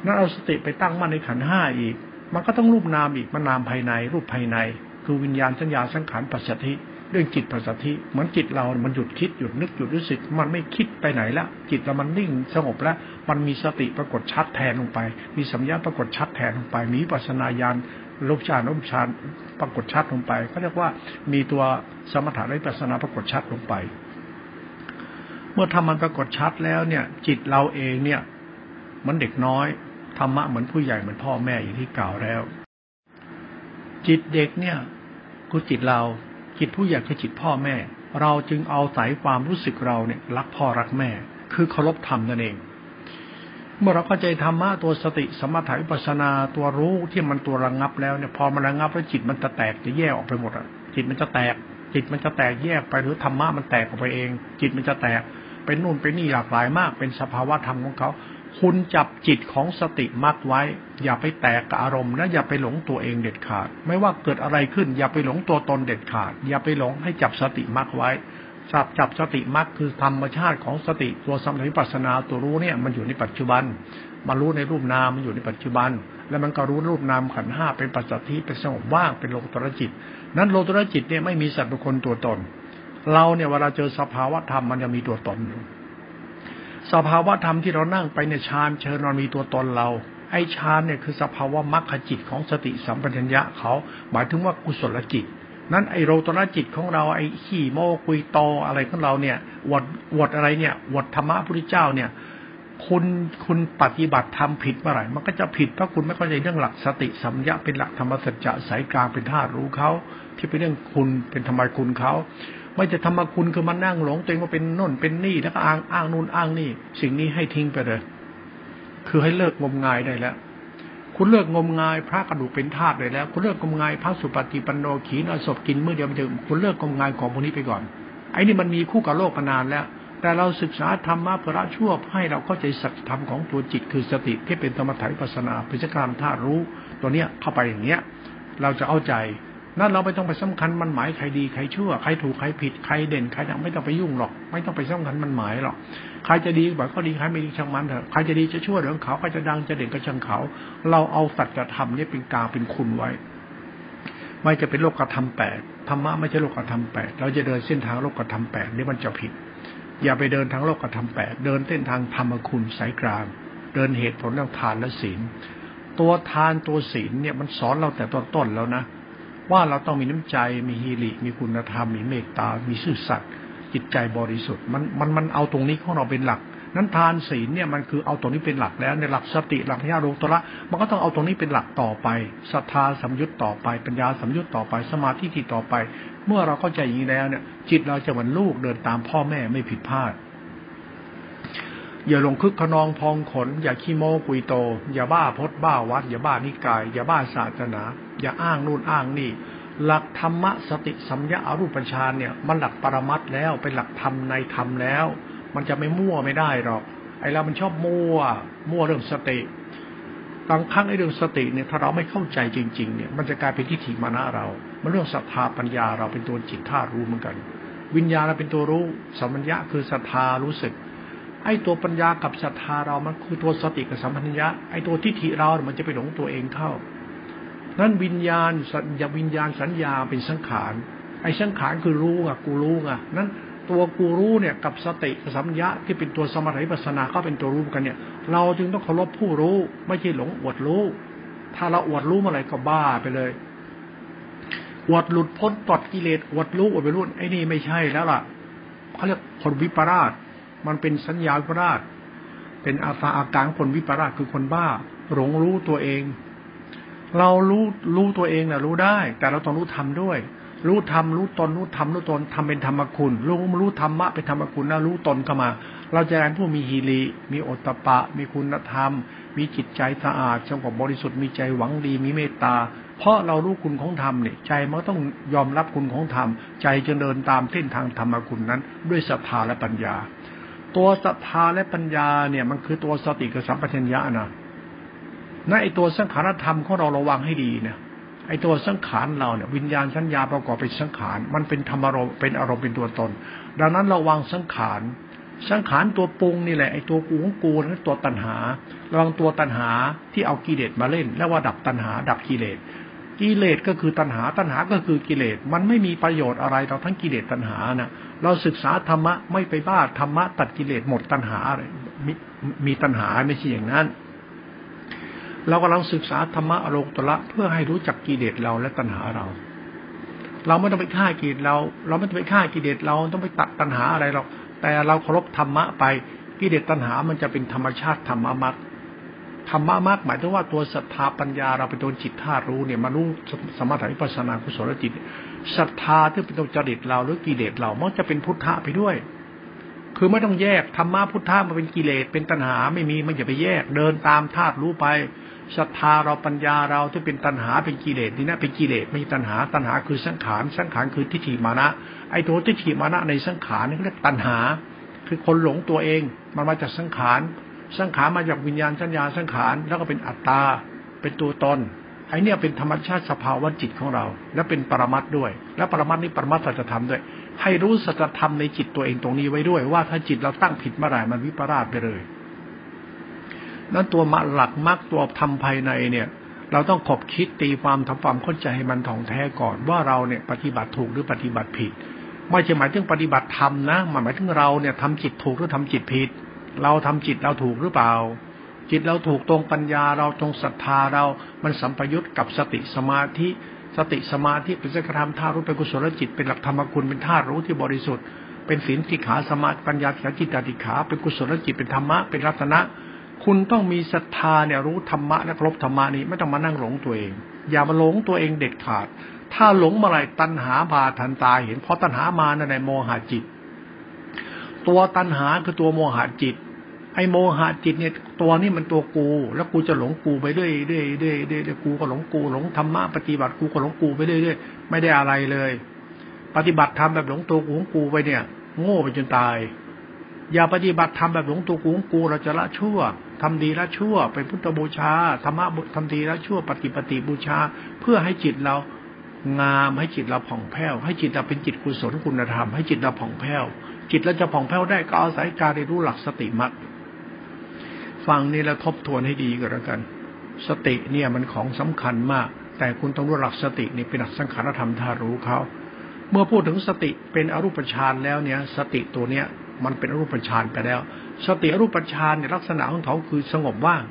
นั้นเอาสติไปตั้งมั่นในขันห้าอีก มันก็ต้องรูปนามอีกมันนามภายใน รูปภายใน คือวิญญาณสัญญาสังขารปัจจิเรื่องจิตปัสสติเหมือนจิตเรา มันหยุดคิดหยุดนึกหยุดรู้สึก มันไม่คิดไปไหนละ จิตเรามันนิ่งสงบแล้ว มันมีสติปรากฏชัดแทนลงไป มีสัญญาปรากฏชัดแทนลงไป มีปัสนาญาณ รูปฌานรูปฌานปรากฏชัดลงไปก็เรียกว่ามีตัวสมถะและปัสนาปรากฏชัดลงไป เมื่อทำมันปรากฏชัดแล้วเนี่ย จิตเราเองเนี่ยมือนเด็กน้อยธรรมะเหมือนผู้ใหญ่เหมือนพ่อแม่อย่างที่กล่าวแล้ว จิตเด็กเนี่ยคือจิตเราจิตผู้ใหญ่คือจิตพ่อแม่ เราจึงเอาสายความรู้สึกเราเนี่ยรักพ่อรักแม่ คือเคารพธรรมนั่นเอง เมื่อเราเข้าใจธรรมะตัวสติสมถะวิปัสนาตัวรู้ที่มันตัวระงงับแล้วเนี่ยพอมันระงงับแล้วจิตมันจะแตกจะแยกออกไปหมดอะจิตมันจะแตก จิตมันจะแตกแยกไปหรือธรรมะมันแตกออกไปเอง จิตมันจะแตกเป็นนู่นเป็นนี่หลากหลายมาก เป็นสภาวะธรรมของเขา คุณจับจิตของสติมัดไว้ อย่าไปแตกกับอารมณ์และอย่าไปหลงตัวเองเด็ดขาด ไม่ว่าเกิดอะไรขึ้น อย่าไปหลงตัวตนเด็ดขาด อย่าไปหลงให้จับสติมัดไว้ จับจับสติมัดคือธรรมชาติของสติตัวสัมาธิปัสนาตัวรู้เนี่ยมันอยู่ในปัจจุบันมารู้ในรูปนามมันอยู่ในปัจจุบัน แล้วมันก็รู้รูปนามขันห้าเป็นปัจจัยเป็นสงบว่างเป็นโลกุตรจิต นั้นโลกุตรจิตเนี่ยไม่มีสัตว์บุคคลตัวตน เราเนี่ยเวลาเจอสภาวะธรรมมันจะมีตัวตนอยู่สภาวะธรรมที่เรานั่งไปในฌานเชิญนอนมีตัวตนเรา ไอ้ฌานเนี่ยคือสภาวะมรรคจิตของสติสัมปชัญญะเขา หมายถึงว่ากุศลจิต นั้นไอโรตระจิตของเราไอขี้โมกุยโตอะไรของเราเนี่ยวดวดอะไรเนี่ยวดธรรมะพุทธเจ้าเนี่ย คุณคุณปฏิบัติทำผิดเมื่อไหร่มันก็จะผิดเพราะคุณไม่เข้าใจเรื่องหลักสติสัมยะเป็นหลักธรรมสัจจะสายกลางเป็นธาตุรู้เขาที่เป็นเรื่องคุณเป็นธรรมคุณเขาไม่จะทำมคุณคือมานั่งหลงตัวเองว่าเป็นน่นเป็นนี่แล้วก็อ้างอ้างนู่นอ้างนี่ สิ่งนี้ให้ทิ้งไปเลย คือให้เลิกงมงายได้แล้ว คุณเลิกงมงายพระกระดูกเป็นธาตุเลยแล้ว คุณเลิกงมงายพระสุปฏิปันโนขีนอศพกินเมื่อเดียวเดิมคุณเลิกงมงายของพวกนี้ไปก่อน ไอ้นี่มันมีคู่กับโลกมานานแล้ว แต่เราศึกษาธรรมะพระชั่วให้เราเข้าใจสัจธรรมของตัวจิตคือสติที่เป็นธรรมถ่ายปัสนาพิจารณาธาตุรู้ ตัวเนี้ยเข้าไปอย่างเนี้ย เราจะเอาใจ นั่นเราไม่ต้องไปสำคัญมันหมายใครดีใครชั่วใครถูกใครผิดใครเด่นใครดังไม่ต้องไปยุ่งหรอก ไม่ต้องไปสำคัญมันหมายหรอกใครจะดีบอกก็ดีใครไม่ดีช่างมันเถอะใครจะดีจะชั่วเรื่องเขาใครจะดังจะเด่นก็ช่างเขา เราเอาสัจธรรมนี่เป็นกลางเป็นคุณไว้ ไม่จะเป็นโลกธรรมแปดธรรมะไม่ใช่โลกธรรมแปดเราจะเดินเส้นทางโลกธรรมแปดนี่มันจะผิด อย่าไปเดินทางโลกธรรมแปดเดินเส้นทางธรรมคุณสายกลาง เดินเหตุผลเรื่องทานและศีล ตัวทานตัวศีลเนี่ยมันสอนเราแต่ตอนต้นแล้วนะ ว่าเราต้องมีน้ำใจมีฮิริมีคุณธรรม มีเมตตา มีซื่อสัตย์จิตใจบริสุทธิ์มันมันมันเอาตรงนี้ของเราเป็นหลัก นั้นทานศีลเนี่ยมันคือเอาตรงนี้เป็นหลักแล้วในหลักสติหลักญาโลตระมันก็ต้องเอาตรงนี้เป็นหลักต่อไปศรัทธาสัมยุตต่อไปปัญญาสัมยุตต่อไปสมาธิที่ต่อไป เมื่อเราเข้าใจอย่างนี้แล้วเนี่ย จิตเราจะเหมือนลูกเดินตามพ่อแม่ไม่ผิดพลาด อย่าลงคึกขนองพองขน อย่าขี้โม้กุยโต อย่าบ้าพดบ้าวัด อย่าบ้านิกาย อย่าบ้าศาสนา อย่าอ้างนู่นอ้างนี่ หลักธรรมะสติสัมยาอรูปฌานเนี่ย มันหลักปรมัตแล้วเป็นหลักธรรมในธรรมแล้ว มันจะไม่มั่วไม่ได้หรอก ไอ้เรามันชอบมั่ว มั่วเรื่องสติบางครั้งไอ้เรื่องสติเนี่ยถ้าเราไม่เข้าใจจริง ๆ เนี่ย มันจะกลายเป็นทิฏฐิมานะเรา มันเรื่องศรัทธาปัญญาเราเป็นตัวจิตธาตุรู้เหมือนกัน วิญญาณเราเป็นตัวรู้สัมปัญญาคือศรัทธารู้สึก ไอ้ตัวปัญญากับศรัทธาเรามันคือตัวสติกับสัมปัญญาไอ้ตัวทิฏฐิเรา มันจะไปหลงตัวเองเข้า นั้นวิญญาณสัญญาวิญญาณสัญญาเป็นสังขาร ไอ้สังขารคือรู้อะกูรู้อะนั้นตัวกูรู้เนี่ยกับสติกับสัมยะที่เป็นตัวสมถะปัสนาก็เป็นตัวรู้กันเนี่ย เราจึงต้องเคารพผู้รู้ ไม่ใช่หลงอวดรู้ ถ้าเราอวดรู้เมื่อไหร่ก็บ้าไปเลยอวดหลุดพ้นปลดกิเลสอวดรู้อวดไปรู้ไอ้นี่ไม่ใช่แล้วล่ะเขาเรียกคนวิปราช มันเป็นสัญญาวิปราชเป็นอาสาอาการคนวิปราชคือคนบ้า หลงรู้ตัวเอง เรารู้รู้ตัวเองนะรู้ได้ แต่เราต้องรู้ธรรมด้วย รู้ธรรมรู้ตนรู้ธรรมรู้ตนทำเป็นธรรมคุณ รู้รู้ธรรมะเป็นธรรมคุณนะรู้ตนเข้ามา เราจะเป็นผู้มีฮีรีมีโอตปะ มีคุณธรรม มีจิตใจสะอาดสงบบริสุทธิ์มีใจหวังดีมีเมตตาเพราะเรารู้คุณของธรรมเนี่ยใจมันต้องยอมรับคุณของธรรม ใจจะเดินตามเส้นทางธรรมคุณนั้น ด้วยศรัทธาและปัญญา ตัวศรัทธาและปัญญาเนี่ย มันคือตัวสติกับสัมปชัญญะนะนั่นไอตัวสังขารธรรมของเราระวังให้ดีเนี่ยไอตัวสังขารเราเนี่ยวิญญาณสัญญาประกอบเป็นสังขาร มันเป็นธรรมารมณ์เป็นอารมณ์เป็นตัวตน ดังนั้นระวังสังขารสังขารตัวปรุงนี่แหละไอตัวกูของกูนั่นตัวตัณหาระวังตัวตัณหาที่เอากิเลสมาเล่น แล้วว่าดับตัณหา ดับกิเลส กิเลสก็คือตัณหา ตัณหาก็คือกิเลส มันไม่มีประโยชน์อะไรเราทั้งกิเลสตัณหานะเราศึกษาธรรมะไม่ไปบ้าธรรมะตัดกิเลสหมดตัณหาอะไรมีมีตัณหาไม่ใช่อย่างนั้น เรากำลังศึกษาธรรมะอโลกตระเพื่อให้รู้จักกิเลสเราและตัณหาเรา เราไม่ต้องไปฆ่ากิเลสเรา เราไม่ต้องไปฆ่ากิเลสเราต้องไปตัดตัณหาอะไรหรอกแต่เราเคารพธรรมะไปกิเลสตัณหามันจะเป็นธรรมชาติธรรมะมัก ธรรมะมักหมายถึงว่าตัวศรัทธาปัญญาเราเป็นตัวจิตธาตุรู้เนี่ยมารู้สมถะวิปัสสนากุศลจิตศรัทธาที่เป็นตัวจริตเราหรือกิเลสเรามันจะเป็นพุทธะไปด้วย คือไม่ต้องแยกธรรมะพุทธะมาเป็นกิเลสเป็นตัณหาไม่มีมันอย่าไปแยก เดินตามธาตุรู้ไปศรัทธาเราปัญญาเราที่เป็นตัณหาเป็นกิเลสนี่นะเป็นกิเลสไม่ใช่ตัณหา ตัณหาคือสังขารสังขารคือทิฏฐิมานะไอ้ตัวทิฏฐิมานะในสังขารนี่เรียกตัณหา คือคนหลงตัวเอง มันมาจากสังขาร สังขารมาจากวิญญาณสัญญาสังขารแล้วก็เป็นอัตตา เป็นตัวตนไอ้นี่ยเป็นธรรมชาติสภาวะจิตของเรา และเป็นปรมัตด้วย และปรมัตนี้ปรมัตสัจธรรมด้วย ให้รู้สัจธรรมในจิตตัวเองตรงนี้ไว้ด้วย ว่าถ้าจิตเราตั้งผิดเมื่อไหร่มันวิปราชไปเลยนั้นตัวมหลักมรรคตัวทำภายในเนี่ย เราต้องขบคิดตีความทำความเข้าใจให้มันถ่องแท้ก่อนว่าเราเนี่ยปฏิบัติถูกหรือปฏิบัติผิด ไม่ใช่หมายถึงปฏิบัติธรรมนะหมายถึงเราเนี่ยทำจิตถูกหรือทำจิตผิด เราทำจิตเราถูกหรือเปล่า จิตเราถูกตรงปัญญาเราตรงศรัทธาเรา มันสัมปยุตกับสติสมาธิ สติสมาธิเป็นสังฆธรรมท่ารู้เป็นกุศลจิตเป็นหลักธรรมคุณเป็นธาตุรู้ที่บริสุทธิ์เป็นศีลที่ขาสมาธิปัญญาขาจิตติขา เป็นกุศลจิตเป็นธรรมะเป็นรัตนะ คุณต้องมีศรัทธาเนี่ยรู้ธรรมะและครบธรรมะนี้ไม่ต้องมานั่งหลงตัวเอง อย่ามาหลงตัวเองเด็ดขาด ถ้าหลงเมื่อไรตัณหาพาทันตายเห็นเพราะตัณหามาในโมหะจิต ตัวตัณหาคือตัวโมหะจิต อโมหะจิตเนี่ยตัวนี้มันตัวกู แล้วกูจะหลงกูไปเรื่อยเรื่อยเรื่อยเรื่อยกูก็หลงกูหลงธรรมะปฏิบัติกูก็หลงกูไปเรื่อยเรื่อยไม่ได้อะไรเลย ปฏิบัติทำแบบหลงตัวกูของกูไปเนี่ย โง่ไปจนตาย อย่าปฏิบัติทำแบบหลงตัวกูของกูเราจะละชั่วทำดีละชั่วเป็นพุทธบูชาธรรมะทำดีละชั่วปฏิปฏิบูชา เพื่อให้จิตเรางามให้จิตเราผ่องแผ้ว ให้จิตเราเป็นจิตกุศลคุณธรรมให้จิตเราผ่องแผ้ว จิตเราจะผ่องแผ้วได้ก็อาศัยการเรียนรู้หลักสติมัด ฟังนี่แล้วทบทวนให้ดีก็แล้วกัน สติเนี่ยมันของสำคัญมาก แต่คุณต้องรู้หลักสตินี่เป็นหลักสังขารธรรมถ้ารู้เขาเมื่อพูดถึงสติเป็นอรูปฌานแล้วเนี่ย สติตัวเนี้ยมันเป็นอรูปฌานไปแล้ว สติอรูปฌานเนี่ยลักษณะของเขาคือสงบว่าง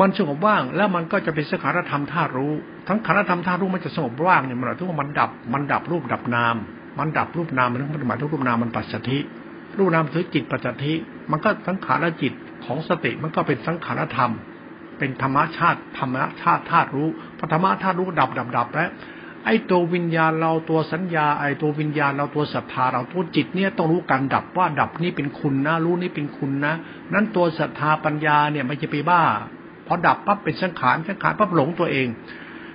มันสงบว่างแล้วมันก็จะเป็นสังขารธรรมธาตุรู้ ทั้งขารธรรมธาตุรู้มันจะสงบว่างเนี่ยมันหมายถึงว่ามันดับ มันดับรูปดับนาม มันดับรูปนามมันหมายถึงรูปนามมันปัสสธิ รูปนามถือจิตปัจจทิมันก็สังขารจิตของสติมันก็เป็นสังขารธรรม เป็นธรรมชาติธรรมชาติธาตุรู้พธรรมธาตุรู้ดับดับดับแล้วไอ้ตัววิญญาณเราตัวสัญญาไอ้ตัววิญญาณเราตัวศรัทธาเราตัวจิตเนี่ยต้องรู้การดับว่าดับนี่เป็นคุณนะรู้นี่เป็นคุณนะนั้นตัวศรัทธาปัญญาเนี่ยไม่จะไปบ้าพอดับปั๊บเป็นสังขารสังขารปั๊บหลงตัวเอง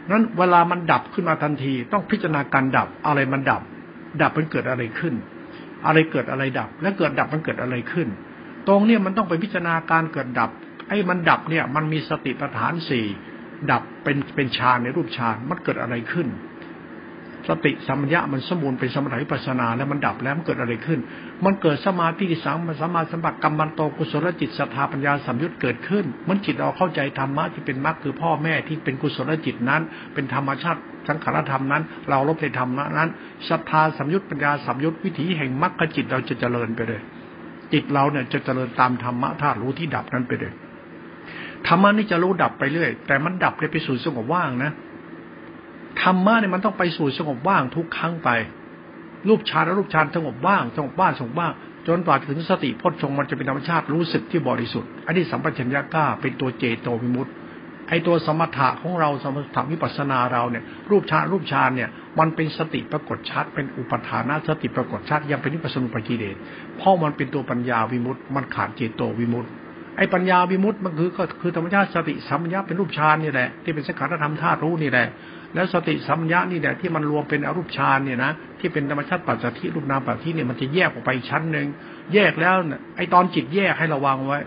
นั้นเวลามันดับขึ้นมาทันที ต้องพิจารณาการดับอะไรมันดับ ดับมันเกิดอะไรขึ้น อะไรเกิดอะไรดับ และเกิดดับมันเกิดอะไรขึ้น ตรงเนี่ยมันต้องไปพิจารณาการเกิดดับ ไอ้มันดับเนี่ยมันมีสติปัฏฐานสี่ดับเป็นเป็นฌานในรูปฌานมันเกิดอะไรขึ้น สติสัมปญะมันสมบูรณ์เป็นสมถะวิปัสนาแล้วมันดับแล้วมันเกิดอะไรขึ้น มันเกิดสมาธิสังมันสมาสัมบัติกรรมันโตกุศลจิตศรัทธาปัญญาสัมยุตเกิดขึ้น มันจิตเราเข้าใจธรรมะที่เป็นมรรคคือพ่อแม่ที่เป็นกุศลจิตนั้น เป็นธรรมชาติ สังขารธรรมนั้น เราลบในธรรมนั้นศรัทธาสัมยุตปัญญาสัมยุตวิถีแห่งมรรคจิตเราจะเจริญไปเลย จิตเราเนี่ยจะเจริญตามธรรมะธาตุรู้ที่ดับนั้นไปเลยธรรมะนี่จะรู้ดับไปเรื่อย แต่มันดับไปไปสู่สงบว่างนะธรรมะเนี่ยมันต้องไปสู่สงบว่างทุกครั้งไป รูปฌานและรูปฌานสงบว่างสงบว่างสงบว่างจนกว่าถึงสติพจน์ชงมันจะเป็นธรรมชาติรู้สึกที่บริสุทธิ์ อันนี้สัมปชัญญะก้าเป็นตัวเจโตวิมุตต์ ไอตัวสมถะของเราสมถะวิปัสนาเราเนี่ย รูปฌานรูปฌานเนี่ย มันเป็นสติปรากฏชัด เป็นอุปทานะสติปรากฏชัดยังเป็นวิปัสนุปกิเลสเพราะมันเป็นตัวปัญญาวิมุตต์มันขาดเจโตวิมุตต์ไอ้ปัญญาวิมุตต์มันคือก็คือธรรมชาติสติสัมปญญะเป็นรูปฌานนี่แหละที่เป็นสังขารธรรมธาตุรู้นี่แหละแล้วสติสัมยานี่แหละที่มันรวมเป็นอรูปฌานเนี่ยนะที่เป็นธรรมชาติปัจจัยรูปนามปัจจัยเนี่ยมันจะแยกออกไปชั้นหนึ่งแยกแล้วไอ้ตอนจิตแยกให้ระวังไว้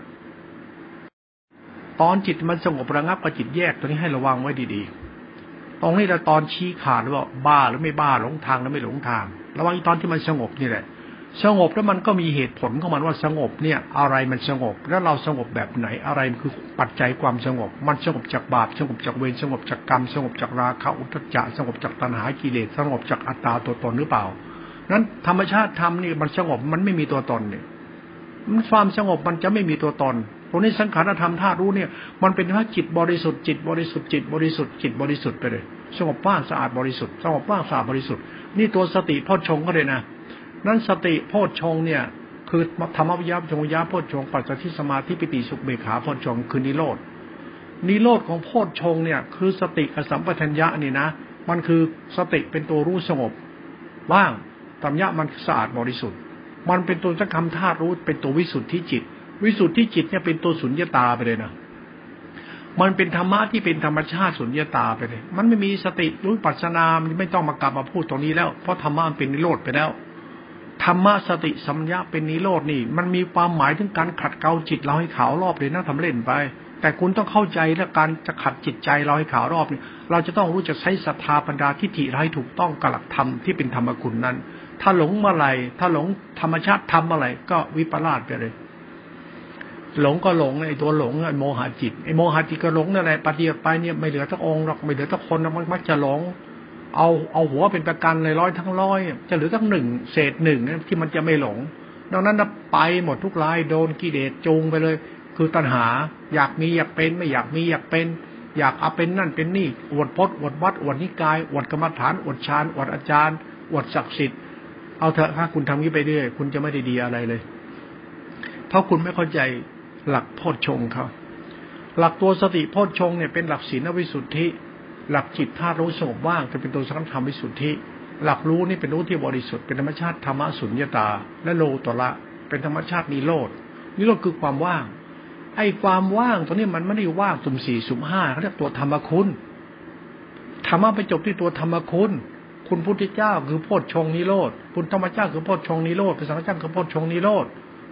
ตอนจิตมันสงบระงับกับจิตแยกตัวนี้ให้ระวังไว้ดีๆ ตรงนี้เราตอนชี้ขาดว่าบ้าหรือไม่บ้าหลงทางหรือไม่หลงทาง ระวังตอนที่มันสงบนี่แหละ สงบแล้วมันก็มีเหตุผลของมันว่าสงบเนี่ย อะไรมันสงบ แล้วเราสงบแบบไหนอะไรคือปัจจัยความสงบ มันสงบจากบาปสงบจากเวรสงบจากกรรมสงบจากราคะอุทจจะสงบจากตัณหากิเลสสงบจากอัตตาตัวตนหรือเปล่านั้นธรรมชาติธรรมนี่มันสงบมันไม่มีตัวตนเนี่ยมันความสงบมันจะไม่มีตัวตน ตรงนี้สังขารธรรมธาตุรู้เนี่ย มันเป็นว่าจิตบริสุทธิ์จิตบริสุทธิ์จิตบริสุทธิ์จิตบริสุทธิ์ไปเลยสงบว่างสะอาดบริสุทธิ์สงบว่างสะอาดบริสุทธิ์นี่ตัวสติพอชงก็เลยนะนั้นสติโพชฌงเนี่ย คือธรรมวิยาชงยาโพชฌงปัจจัยสมาธิปิติสุขเบขาโพชฌงคือนิโรธนิโรธของโพชฌงเนี่ย คือสติกับสัมปชัญญะนี่นะ มันคือสติเป็นตัวรู้สงบว่างธรรมะมันสะอาดบริสุทธิ์ มันเป็นตัวสังคำธาตุรู้เป็นตัววิสุทธิจิต วิสุทธิจิตเนี่ยเป็นตัวสุญญตาไปเลยนะมันเป็นธรรมะที่เป็นธรรมชาติสุญญตาไปเลย มันไม่มีสติรู้ปัจนามไม่ต้องมากลับมาพูดตรงนี้แล้ว เพราะธรรมะมันเป็นนิโรธไปแล้ว ธรรมะสติสัมยาเป็นนิโรดนี่ มันมีความหมายถึงการขัดเกลาจิตเราให้ขาวรอบเลยนะทำเล่นไป แต่คุณต้องเข้าใจและการจะขัดจิตใจเราให้ขาวรอบเนี่ยเราจะต้องรู้จักใช้ศรัทธาปัญญาทิฏฐิเราให้ถูกต้องกับหลักธรรมที่เป็นธรรมคุณนั้น ถ้าหลงเมื่อไรถ้าหลงธรรมชาติทำอะไรก็วิปลาสไปเลย หลงก็หลงไอ้ตัวหลงไอ้โมหะจิตไอ้โมหะจิตก็หลงนั่นแหละปฏิบัติไปเนี่ยไม่เหลือทั้งองค์หรอกไม่เหลือทั้งคนมันมักจะหลง เอาเอาหัวเป็นประกันเลยร้อยทั้งร้อยจะเหลือทั้งหนึ่งเศษหนึ่งที่มันจะไม่หลง ดังนั้นไปหมดทุกรายโดนกิเลสจูงไปเลย คือตัณหา อยากมีอยากเป็นไม่อยากมีอยากเป็น อยากเอาเป็นนั่นเป็นนี่อวดพจน์อวดวัดอวดนิกายอวดกรรมฐานอวดฌานอวดอาจารย์อวดศักดิ์สิทธิ์เอาเถอะถ้าคุณทำนี้ไปเรื่อยคุณจะไม่ได้ดีอะไรเลยเพราะคุณไม่เข้าใจ หลักโพชฌงเขาหลักตัวสติโพชฌงเนี่ยเป็นหลักศีลวิสุทธิ หลักจิตธาตุรู้สงบว่างจะเป็นตัวสังธรรมวิสุทธิ หลักรู้นี่เป็นรู้ที่บริสุทธิ์เป็นธรรมชาติธรรมสุญญตา และโลตละเป็นธรรมชาตินิโรดนิโรธคือความว่าง ไอ้ความว่างตัวนี้มันไม่ได้ว่างสุ่มสี่สุ่มห้าเขาเรียกตัวธรรมคุณธรรมะไปจบที่ตัวธรรมคุณ คุณพุทธเจ้าคือโพชฌงนิโรธคุณธรรมเจ้าคือโพชฌงนิโรธพระสังฆเจ้าคือโพชฌงนิโรธ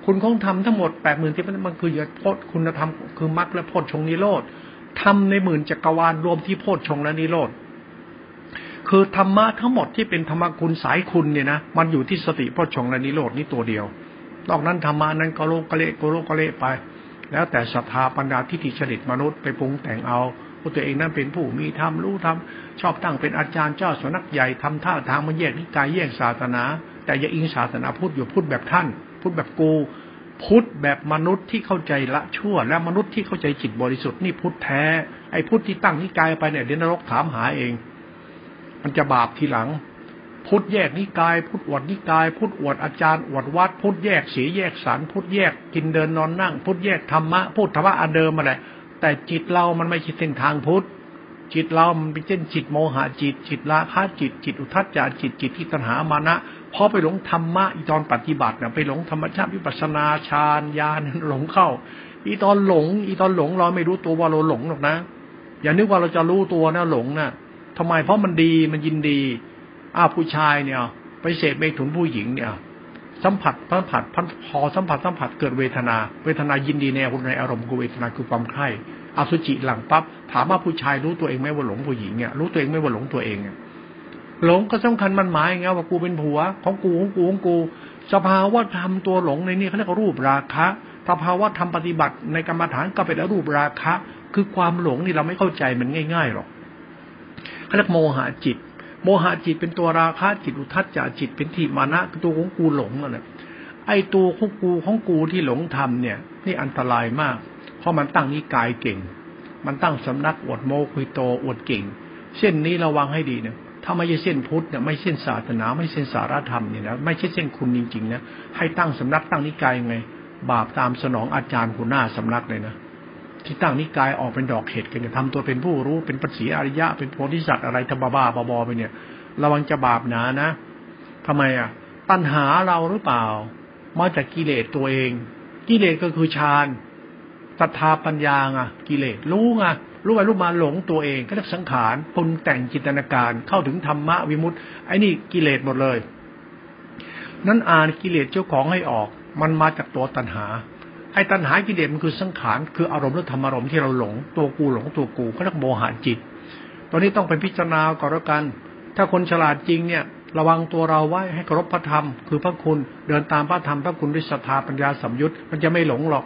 คุณคงทำทั้งหมดแปดหมื่นที่มันคือโพชคุณธรรมคือมรรคและโพชฌงนิโรธทำในหมื่นจักรวาลรวมที่โพชฌงและนิโรธคือธรรมะทั้งหมดที่เป็นธรรมคุณสายคุณเนี่ยนะมันอยู่ที่สติโพชฌงและนิโรธนี่ตัวเดียวนอกนั้นธรรมานั้นก็โลกกะเละโกโลกะเละไป แล้วแต่ศรัทธาปัญญาทิฏฐิฉลิตมนุษย์ไปปรุงแต่งเอาว่าตัวเองนั้นเป็นผู้มีธรรมรู้ธรรมชอบตั้งเป็นอาจารย์เจ้าสนักใหญ่ทำท่าทางมันแยกนิกายแยกศาสนา แต่อย่าอิงศาสนาพุทธอยู่พุทธแบบท่าน พุทธแบบกู พุทธแบบมนุษย์ที่เข้าใจละชั่ว และมนุษย์ที่เข้าใจจิตบริสุทธิ์นี่พุทธแท้ ไอ้พุทธที่ตั้งนิกายไปเนี่ยเดี๋ยวนรกถามหาเอง มันจะบาปทีหลัง พุทธแยกนิกาย พุทธอวดนิกาย พุทธอวดอาจารย์อวดวัด พุทธแยกสีแยกสันพุทธแยกกินเดินนอนนั่ง พุทธแยกธรรมะพุทธธรรมะอันเดิมมาแหละแต่จิตเรามันไม่ใช่เส้นทางพุทธจิตเรามันเป็นเช่นจิตโมหะจิต จิตราคะจิต จิตอุทัจจาจิตจิตที่ตัณหามานะ พอไปหลงธรรมะอีตอนปฏิบัติเนี่ยไปหลงธรรมชาติวิปัสนาฌานญาณหลงเข้า อีตอนหลง อีตอนหลงเราไม่รู้ตัวว่าเราหลงหรอกนะ อย่านึกว่าเราจะรู้ตัวนะหลงนะทำไมเพราะมันดีมันยินดี อ้าผู้ชายเนี่ย ไปเสพเมถุนผู้หญิงเนี่ย สัมผัสสัมผัสพอสัมผัสสัมผัสเกิดเวทนา เวทนายินดีในในอารมณ์กูเวทนาคือความใคร่อสุจิหลังปั๊บถามว่าผู้ชายรู้ตัวเองไหมว่าหลงผู้หญิงเนี่ยรู้ตัวเองไหมว่าหลงตัวเองเนี่ย หลงก็สำคัญมันหมายไงว่ากูเป็นผัว ของกูของกูของกู สภาวะธรรมตัวหลงในนี้เขาเรียกรูปราคะสภาวะธรรมปฏิบัติในกรรมฐานก็เป็นรูปราคะ คือความหลงนี่เราไม่เข้าใจมันง่ายๆหรอกเขาเรียกโมหะจิต โมหะจิตเป็นตัวราคะจิตอุทัศจาจิตเป็นทิมานะคือตัวของกูหลงนั่นแหละไอ้ตัวของกูของกูที่หลงทำเนี่ย นี่อันตรายมาก เพราะมันตั้งนิกายเก่ง มันตั้งสำนักอวดโมคุยโตอวดเก่งเส้นนี้ระวังให้ดีเนี่ย ถ้าไม่ใช่เส้นพุทธเนี่ยไม่เส้นศาสนา ไม่เส้นสารธรรมเนี่ยนะไม่ใช่เส้นคุณจริงๆนะให้ตั้งสำนักตั้งนิกายไง บาปตามสนองอาจารย์คุณหน้าสำนักเลยนะที่ตั้งนิกายออกเป็นดอกเห็ดกันทำตัวเป็นผู้รู้เป็นปัจสีอริยะ เป็นโพธิสัตว์อะไรทบ้าบาบอไปเนี่ย ระวังจะบาปหนานะทำไมอะ ตัณหาเราหรือเปล่า มาจากกิเลสตัวเอง กิเลสก็คือฌานศรัทธาปัญญาไงกิเลสรู้ไง รู้ไปรู้มาหลงตัวเองก็เรียกสังขารปรุงแต่งจินตนาการเข้าถึงธรรมะวิมุตติไอ้นี่กิเลสหมดเลย นั้นอ่านกิเลสเจ้าของให้ออก มันมาจากตัวตัณหาไอ้ตัณหากิเลสมันคือสังขารคืออารมณ์หรือธรรมอารมณ์ที่เราหลงตัวกูหลงตัวกูเขาเรียกโมหะจิตตอนนี้ต้องไปพิจารณาก่อนแล้วกัน ถ้าคนฉลาดจริงเนี่ยระวังตัวเราไว้ให้เคารพพระธรรม คือพระคุณเดินตามพระธรรมพระคุณด้วยศรัทธาปัญญาสัมยุตมันจะไม่หลงหรอก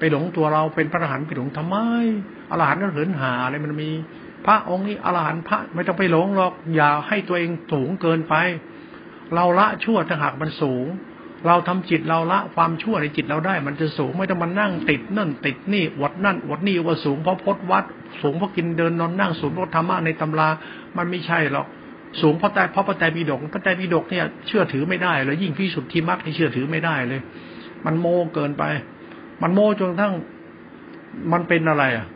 ไปหลงตัวเราเป็นพระอรหันต์ไปหลงทำไมอรหันต์ก็เหินหาอะไรมันมี พระองค์นี้อรหันต์พระไม่ต้องไปหลงหรอกอย่าให้ตัวเองสูงเกินไป เราละชั่วถ้าหากมันสูง เราทำจิตเราละความชั่วในจิตเราได้ มันจะสูงไม่ต้องมานั่งติดนั่นติดนี่วดนั่นวดนี่ว่าสูงเพราะพดวัด สูงเพราะกินเดินนอนนั่งสูงเพราะธรรมะในตำรามันไม่ใช่หรอกสูงเพราะแต่เพราะพระไตรปิฎกพระไตรปิฎกเนี่ยเชื่อถือไม่ได้เลยยิ่งพิสุทธิมรรคที่เชื่อถือไม่ได้เลย มันโมเกินไป มันโมจนทั้งมันเป็นอะไรอะ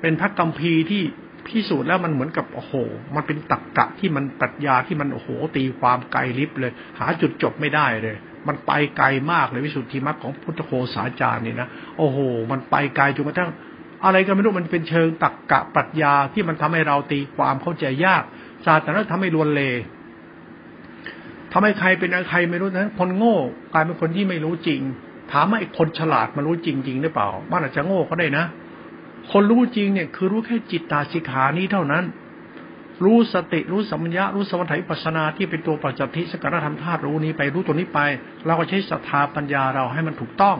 เป็นพระกัมพีที่พิสูจน์แล้วมันเหมือนกับโอ้โห มันเป็นตักกะที่มันปรัชญาที่มันโอ้โห ตีความไกลลิบเลย หาจุดจบไม่ได้เลย มันไปไกลมากเลยวิสุทธิมรรคของพุทธโคสาจารย์นี่นะโอ้โห มันไปไกลจนกระทั่ง อะไรก็ไม่รู้มันเป็นเชิงตักกะปรัชญาที่มันทำให้เราตีความเข้าใจยากศาสตร์นั้นทำให้ลวนเลทำให้ใครเป็นใครไม่รู้นั้นคนโง่กลายเป็นคนที่ไม่รู้จริง ถามว่าไอ้คนฉลาดมันรู้จริงจริงหรือเปล่า มันอาจจะโง่ก็ได้นะ คนรู้จริงเนี่ยคือรู้แค่จิตตาสิขานี้เท่านั้น รู้สติรู้สัมปญะรู้สมถะปัสนาที่เป็นตัวปัจจัติสกัดธรรมธาตุรู้นี้ไปรู้ตัวนี้ไป เราก็ใช้ศรัทธาปัญญาเราให้มันถูกต้อง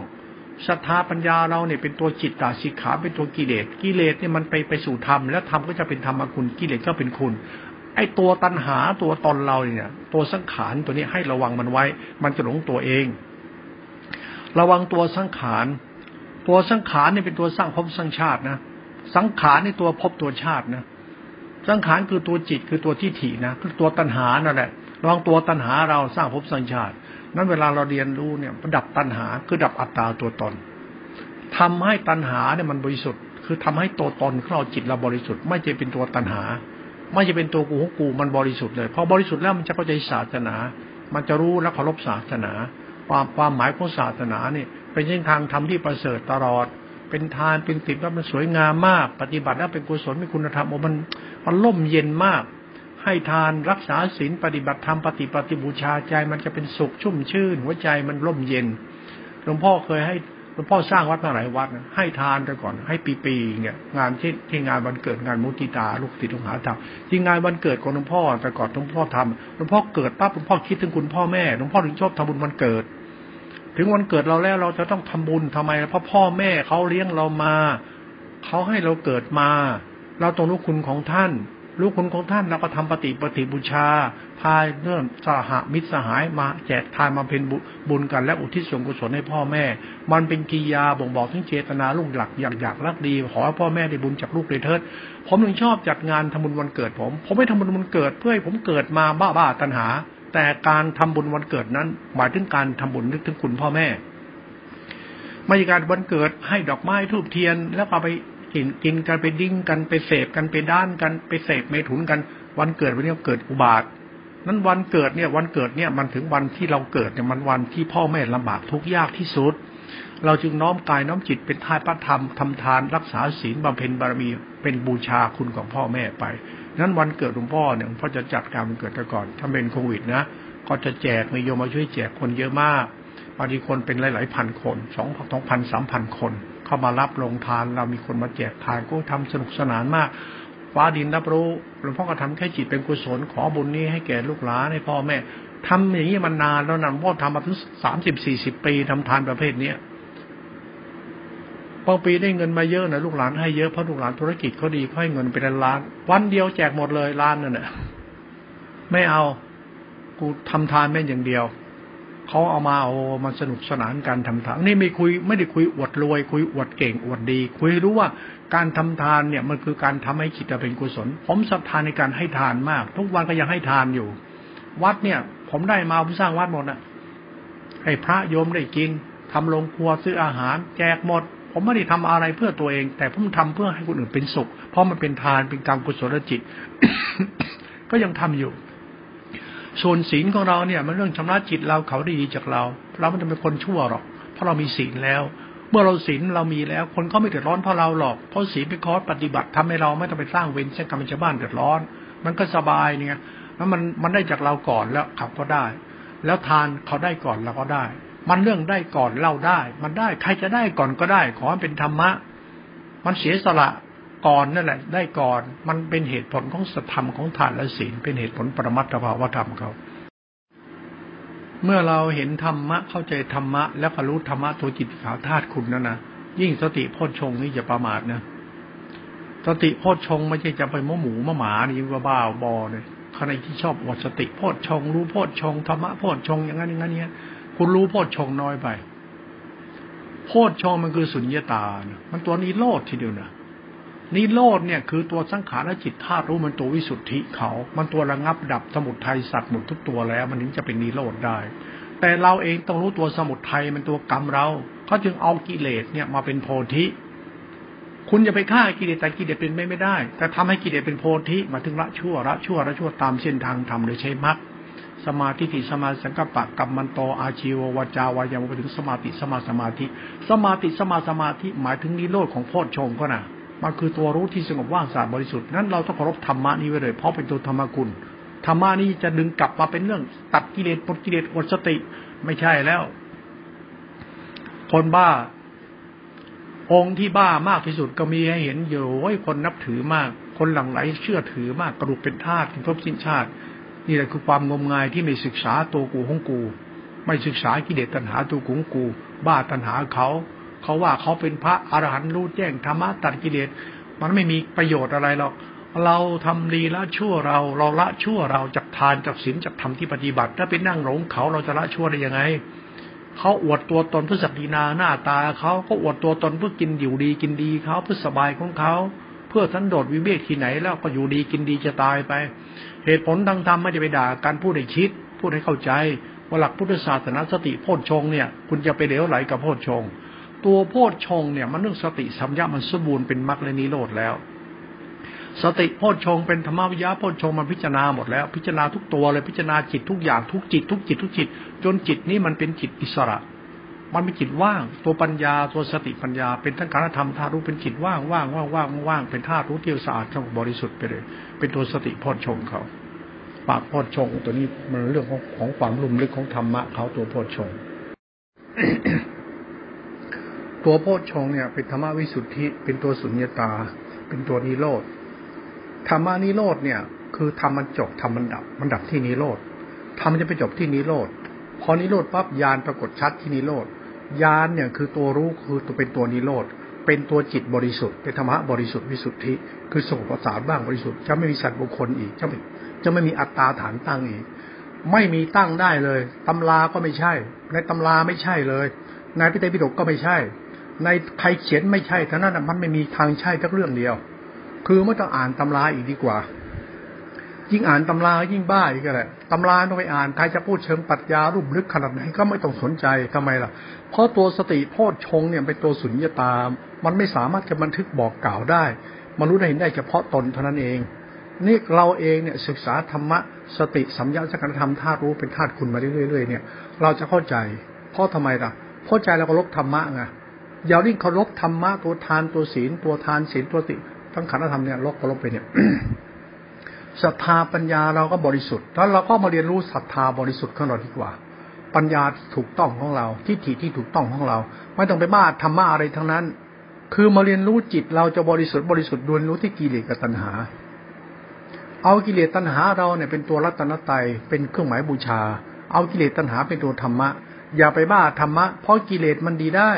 ศรัทธาปัญญาเราเนี่ยเป็นตัวจิตตาสิกขาเป็นตัวกิเลสกิเลสเนี่ยมันไปไปสู่ธรรมแล้วธรรมก็จะเป็นธรรมคุณกิเลสก็เป็นคุณ ไอ้ตัวตัณหาตัวตนเราเนี่ย ตัวสังขารตัวนี้ให้ระวังมันไว้ มันจะหลงตัวเอง ระวังตัวสังขาร ตัวสังขารเนี่ยเป็นตัวสร้างภพสร้างชาตินะ สังขารในตัวภพตัวชาตินะ สังขารคือตัวจิตคือตัวที่ถี่นะ คือตัวตัณหานั่นแหละลองตัวตัณหาเราสร้างภพสัญชาติ นั้นเวลาเราเรียนรู้เนี่ยดับตัณหาคือดับอัตตาตัวตนทำให้ตัณหาเนี่ยมันบริสุทธิ์ คือทำให้ตัวตนของเราจิตเราบริสุทธิ์ ไม่จะเป็นตัวตัณหา ไม่จะเป็นตัวกูของกูมันบริสุทธิ์เลย พอบริสุทธิ์แล้วมันจะเข้าใจศาสนา มันจะรู้และเคารพศาสนา ความความหมายของศาสนาเนี่ย เป็นเส้นทางธรรมที่ประเสริฐตลอด เป็นทานเป็นติดแล้วมันสวยงามมาก ปฏิบัติแล้วเป็นกุศลมีคุณธรรมโอ้มันมันล่มเย็นมาก ให้ทานรักษาศีลปฏิบัติธรรมปฏิปฏิบูชาใจมันจะเป็นสุขชุ่มชื่น หัวใจมันล่มเย็นหลวงพ่อเคยให้ หลวงพ่อสร้างวัดมาหลายวัดนะให้ทานแต่ก่อน ให้ปีๆเนี่ย งานที่ที่งานวันเกิดงานมุติตาลูกศิษย์ลูกหาทำที่งานวันเกิดของหลวงพ่อแต่ก่อนหลวงพ่อทำหลวงพ่อเกิดปั๊บหลวงพ่อคิดถึงคุณพ่อแม่หลวงพ่อถึงชอบทำบุญวันเกิด ถึงวันเกิดเราแล้วเราจะต้องทำบุญทำไมเพราะพ่อแม่เขาเลี้ยงเรามาเขาให้เราเกิดมา เราต้องรู้คุณของท่าน รู้คุณของท่านเราก็ทำปฏิปฏิบูชา พายเรื่องสหมิตรสหายมาแจกทานมาเป็นบุญกันและอุทิศส่วนกุศลให้พ่อแม่ มันเป็นกิยาบ่งบอกถึงเจตนาลูกหลักอยากอยากรักดี ขอให้พ่อแม่ได้บุญจากลูกเลยเถิดผมถึงชอบจัดงานทำบุญวันเกิดผม ผมไม่ทำบุญวันเกิดเพื่อให้ผมเกิดมาบ้าบ้าตัณหา แต่การทำบุญวันเกิดนั้น หมายถึงการทำบุญนึกถึงคุณพ่อแม่ไม่ใช่การวันเกิดให้ดอกไม้ทูบเทียนแล้วก็ไป กินกินกันไปดิ้งกันไปเสพกันไปด้านกันไปเสพเมถุนกัน วันเกิดวันนี้เกิดอุบาทนั้นวันเกิดเนี่ยวันเกิดเนี่ยมันถึงวันที่เราเกิดเนี่ยมันวันที่พ่อแม่ลำบากทุกยากที่สุด เราจึงน้อมกายน้อมจิตเป็นทายพระธรรมทำทานรักษาศีลบำเพ็ญบารมีเป็นบูชาคุณของพ่อแม่ไปนั้นวันเกิดหลวงพ่อเนี่ยหลวงพ่อจะจัดการวันเกิดแต่ก่อน ถ้าเป็นโควิดนะก็จะแจกมีโยมมาช่วยแจกคนเยอะมากบางทีคนเป็นหลายๆพันคนสองสองพันสามพันคน เข้ามารับลงทาน เรามีคนมาแจกทานก็ทำสนุกสนานมาก ฟ้าดินรับรู้หลวงพ่อก็ทำแค่จิตเป็นกุศลขอบุญนี้ให้แก่ลูกหลานให้พ่อแม่ทำอย่างนี้มันนานแล้วนะพ่อทำมาถึงสามสิบสี่สิบปีทำทานประเภทเนี้ยบางปีได้เงินมาเยอะนะลูกหลานให้เยอะเพราะลูกหลานธุรกิจเขาดีเขาให้เงินเป็นล้าน วันเดียวแจกหมดเลยล้านนั่นแหละไม่เอา กูทำทานแม่อย่างเดียว เขาเอามาเอามาสนุกสนานการทำทานนี่ไม่คุยไม่ได้คุยอวดรวย คุยอวดเก่งอวดดี คุยรู้ว่าการทำทานเนี่ยมันคือการทำให้จิตเป็นกุศล ผมศรัทธานในการให้ทานมาก ทุกวันก็ยังให้ทานอยู่ วัดเนี่ย ผมได้มาผมสร้างวัดหมดนะให้พระโยมได้กินทำโรงครัวซื้ออาหาร แจกหมด ผมไม่ได้ทำอะไรเพื่อตัวเอง แต่ผมทำเพื่อให้คนอื่นเป็นสุข เพราะมันเป็นทานเป็นการมกุศลจิต ก็ยังทำอยู่ ส่วนศีลของเราเนี่ย มันเรื่องชำระจิตเราเขาดีจากเรา เราไม่จะเป็นคนชั่วหรอก เพราะเรามีศีลแล้ว เมื่อเราศีลเรามีแล้ว คนก็ไม่เดือดร้อนเพราะเราหรอก เพราะศีลเป็นคอร์สปฏิบัติทำให้เราไม่ต้องไปสร้างเวรเช่นกรรมชาวบ้านเดือดร้อน มันก็สบายเนี่ยแล้วมันมันได้จากเราก่อนแล้วขับก็ได้ แล้วทานเขาได้ก่อนเราก็ได้ มันเรื่องได้ก่อนเราได้ มันได้ใครจะได้ก่อนก็ได้ ขอให้เป็นธรรมะ มันเสียสละ ก่อนนั่นแหละ ได้ก่อน มันเป็นเหตุผลของสธรรมของทานและศีล เป็นเหตุผลปรมัตถภาวธรรมเขา เมื่อเราเห็นธรรมะเข้าใจธรรมะ แล้วก็รู้ธรรมะตัวจิตขาวธาตุคุณนั่นนะยิ่งสติโพชฌงนี่จะประมาทนะสติโพชฌงไม่ใช่จะไปมะหมูมะหมานี่ว่าบ้าบอเลยใครที่ชอบวดสติโพชฌงรู้โพชฌงธรรมะโพชฌงอย่างนั้นอย่างนั้นเนี้ยคุณรู้โพชฌงน้อยไปโพชฌงมันคือสุญญตานะมันตัวนี้โลดทีเดียวนะ นิโรธเนี่ยคือตัวสังขารจิตธาตุรู้มันตัววิสุทธิเขา มันตัวระงับดับสมุทัยสัตว์หมดทุกตัวแล้ว มันถึงจะเป็นนิโรธได้ แต่เราเองต้องรู้ตัวสมุทัยมันตัวกรรมเราเขาจึงเอากิเลสเนี่ยมาเป็นโพธิ คุณจะไปฆ่ากิเลสแต่กิเลสเป็นไม่ไม่ได้ แต่ทำให้กิเลสเป็นโพธิมาถึงละชั่วละชั่วละชั่วตามเส้นทางธรรมโดยใช้มรรคสมาธิิสมาสังกัปปะกัมมันโตอาชีววจาวายามไปถึงสมาธิสมาสมาธิ สมาธิสมาสมาธิหมายถึงนิโรธของโพชฌงก็นะ มันคือตัวรู้ที่สงบว่างสะอาดบริสุทธิ์นั้นเราต้องเคารพธรรมะนี้ไว้เลย เพราะเป็นตัวธรรมกุลธรรมะนี้จะดึงกลับมาเป็นเรื่อง ตัดกิเลสปลดกิเลสอดสติไม่ใช่แล้ว คนบ้า องค์ที่บ้ามากที่สุดก็มีให้เห็นอยู่ว่าคนนับถือมาก คนหลั่งไหลเชื่อถือมากกระดูกเป็นธาตุเป็นทบสิ้นชาติ นี่แหละคือความงมงายที่ไม่ศึกษาตัวกูของกู ไม่ศึกษากิเลสตัณหาตัวกูของกู บ้าตัณหาเขา เขาว่าเขาเป็นพระอรหันต์รู้แจ้งธรรมะตัดกิเลสมันไม่มีประโยชน์อะไรหรอกเราทำดีละชั่วเราเราละชั่วเราจากทานจากศีลจากธรรมที่ปฏิบัติ ถ้าไปนั่งหลงเขาเราจะละชั่วได้ยังไงเขาอวดตัวตนเพื่อสักดินาหน้าตาเขาก็อวดตัวตนเพื่อกินอยู่ดีกินดีเขาเพื่อสบายของเขา เพื่อสันโดษวิเวกที่ไหนแล้วก็อยู่ดีกินดีจะตายไป เหตุผลทางธรรมไม่ได้ไปด่าการพูดให้คิด พูดให้เข้าใจว่าหลักพุทธศาสนาสติโพชฌงเนี่ย คุณจะไปเหลวไหลกับโพชฌง ตัวโพชฌงเนี่ยมันเรื่องสติสัมยามันสมบูรณ์เป็นมรรคและนิโรธแล้ว สติโพชฌงเป็นธรรมวิยาโพชฌงมันพิจารณาหมดแล้ว พิจารณาทุกตัวเลยพิจารณาจิตทุกอย่างทุกจิต ทุกจิตทุกจิต จนจิตนี้มันเป็นจิตอิสระ มันเป็นจิตว่าง ตัวปัญญาตัวสติปัญญา เป็นทั้งการธรรมธาตุรู้เป็นจิตว่างว่างว่างว่างว่างเป็นธาตุรู้เที่ยวสะอาดทั้งบริสุทธิ์ไปเลย เป็นตัวสติโพชฌงเขาปากโพชฌงตัวนี้มันเรื่องของของความลุ่มลึกของธรรมะเขาตัวโพชฌง ตัวโพชฌงเนี่ยเป็นธรรมวิสุทธิ เป็นตัวสุญญตา เป็นตัวนิโรธธรรมานิโรธเนี่ย คือธรรมันจบธรรมันดับ มันดับที่นิโรธธรรมจะไปจบที่นิโรธพอนิโรธปั๊บญาณปรากฏชัดที่นิโรธญาณเนี่ยคือตัวรู้คือตัวเป็นตัวนิโรธเป็นตัวจิตบริสุทธิ์เป็นธรรมะบริสุทธิ์วิสุทธิ คือสงบประสานบ้างบริสุทธิ์จะไม่มีสัตว์บุคคลอีกจะไม่จะไม่มีอัตตาฐานตั้งอีก ไม่มีตั้งได้เลยตำราก็ไม่ใช่ ในตำราไม่ใช่เลย ในพิเตปิฎกก็ไม่ใช่ ในใครเขียนไม่ใช่ท่านั้นมันไม่มีทางใช่ทักเรื่องเดียว คือไม่ต้องอ่านตำราอีกดีกว่า ยิ่งอ่านตำรายิ่งบ้าอีกแหละตำราต้องไปอ่านใครจะพูดเชิงปรัชญารูปลึกขนาดไหนก็ไม่ต้องสนใจทำไมล่ะ เพราะตัวสติโพชฌงเนี่ยเป็นตัวสุญญตา มันไม่สามารถจะบันทึกบอกกล่าวได้มนรู้ได้เห็นได้เฉพาะตนเท่านั้นเอง นี่เราเองเนี่ยศึกษาธรรมะสติสัมยาสังการธรรมธาตุรู้เป็นธาตุคุณมาเรื่อยๆเนี่ย เราจะเข้าใจ เพราะทำไมล่ะ เข้าใจเราก็ลบธรรมะไง อย่าริ่งเคารพธรรมะตัวทานตัวศีลตัวทานศีลตัวติทั้งขันธธรรมเนี่ยลบเคารพไปเนี่ยศรัทธาปัญญาเราก็บริสุทธิ์ แล้วเราก็มาเรียนรู้ศรัทธาบริสุทธิ์ของเราดีกว่า ปัญญาถูกต้องของเราทิฏฐิที่ถูกต้องของเรา ไม่ต้องไปบ้าธรรมะอะไรทั้งนั้น คือมาเรียนรู้จิตเราจะบริสุทธิ์บริสุทธิ์ดวนรู้ที่กิเลสกับตัณหา เอากิเลสตัณหาเราเนี่ยเป็นตัวรัตนตรัยเป็นเครื่องหมายบูชา เอากิเลสตัณหาเป็นตัวธรรมะ อย่าไปบ้าธรรมะเพราะกิเลสมันดีได้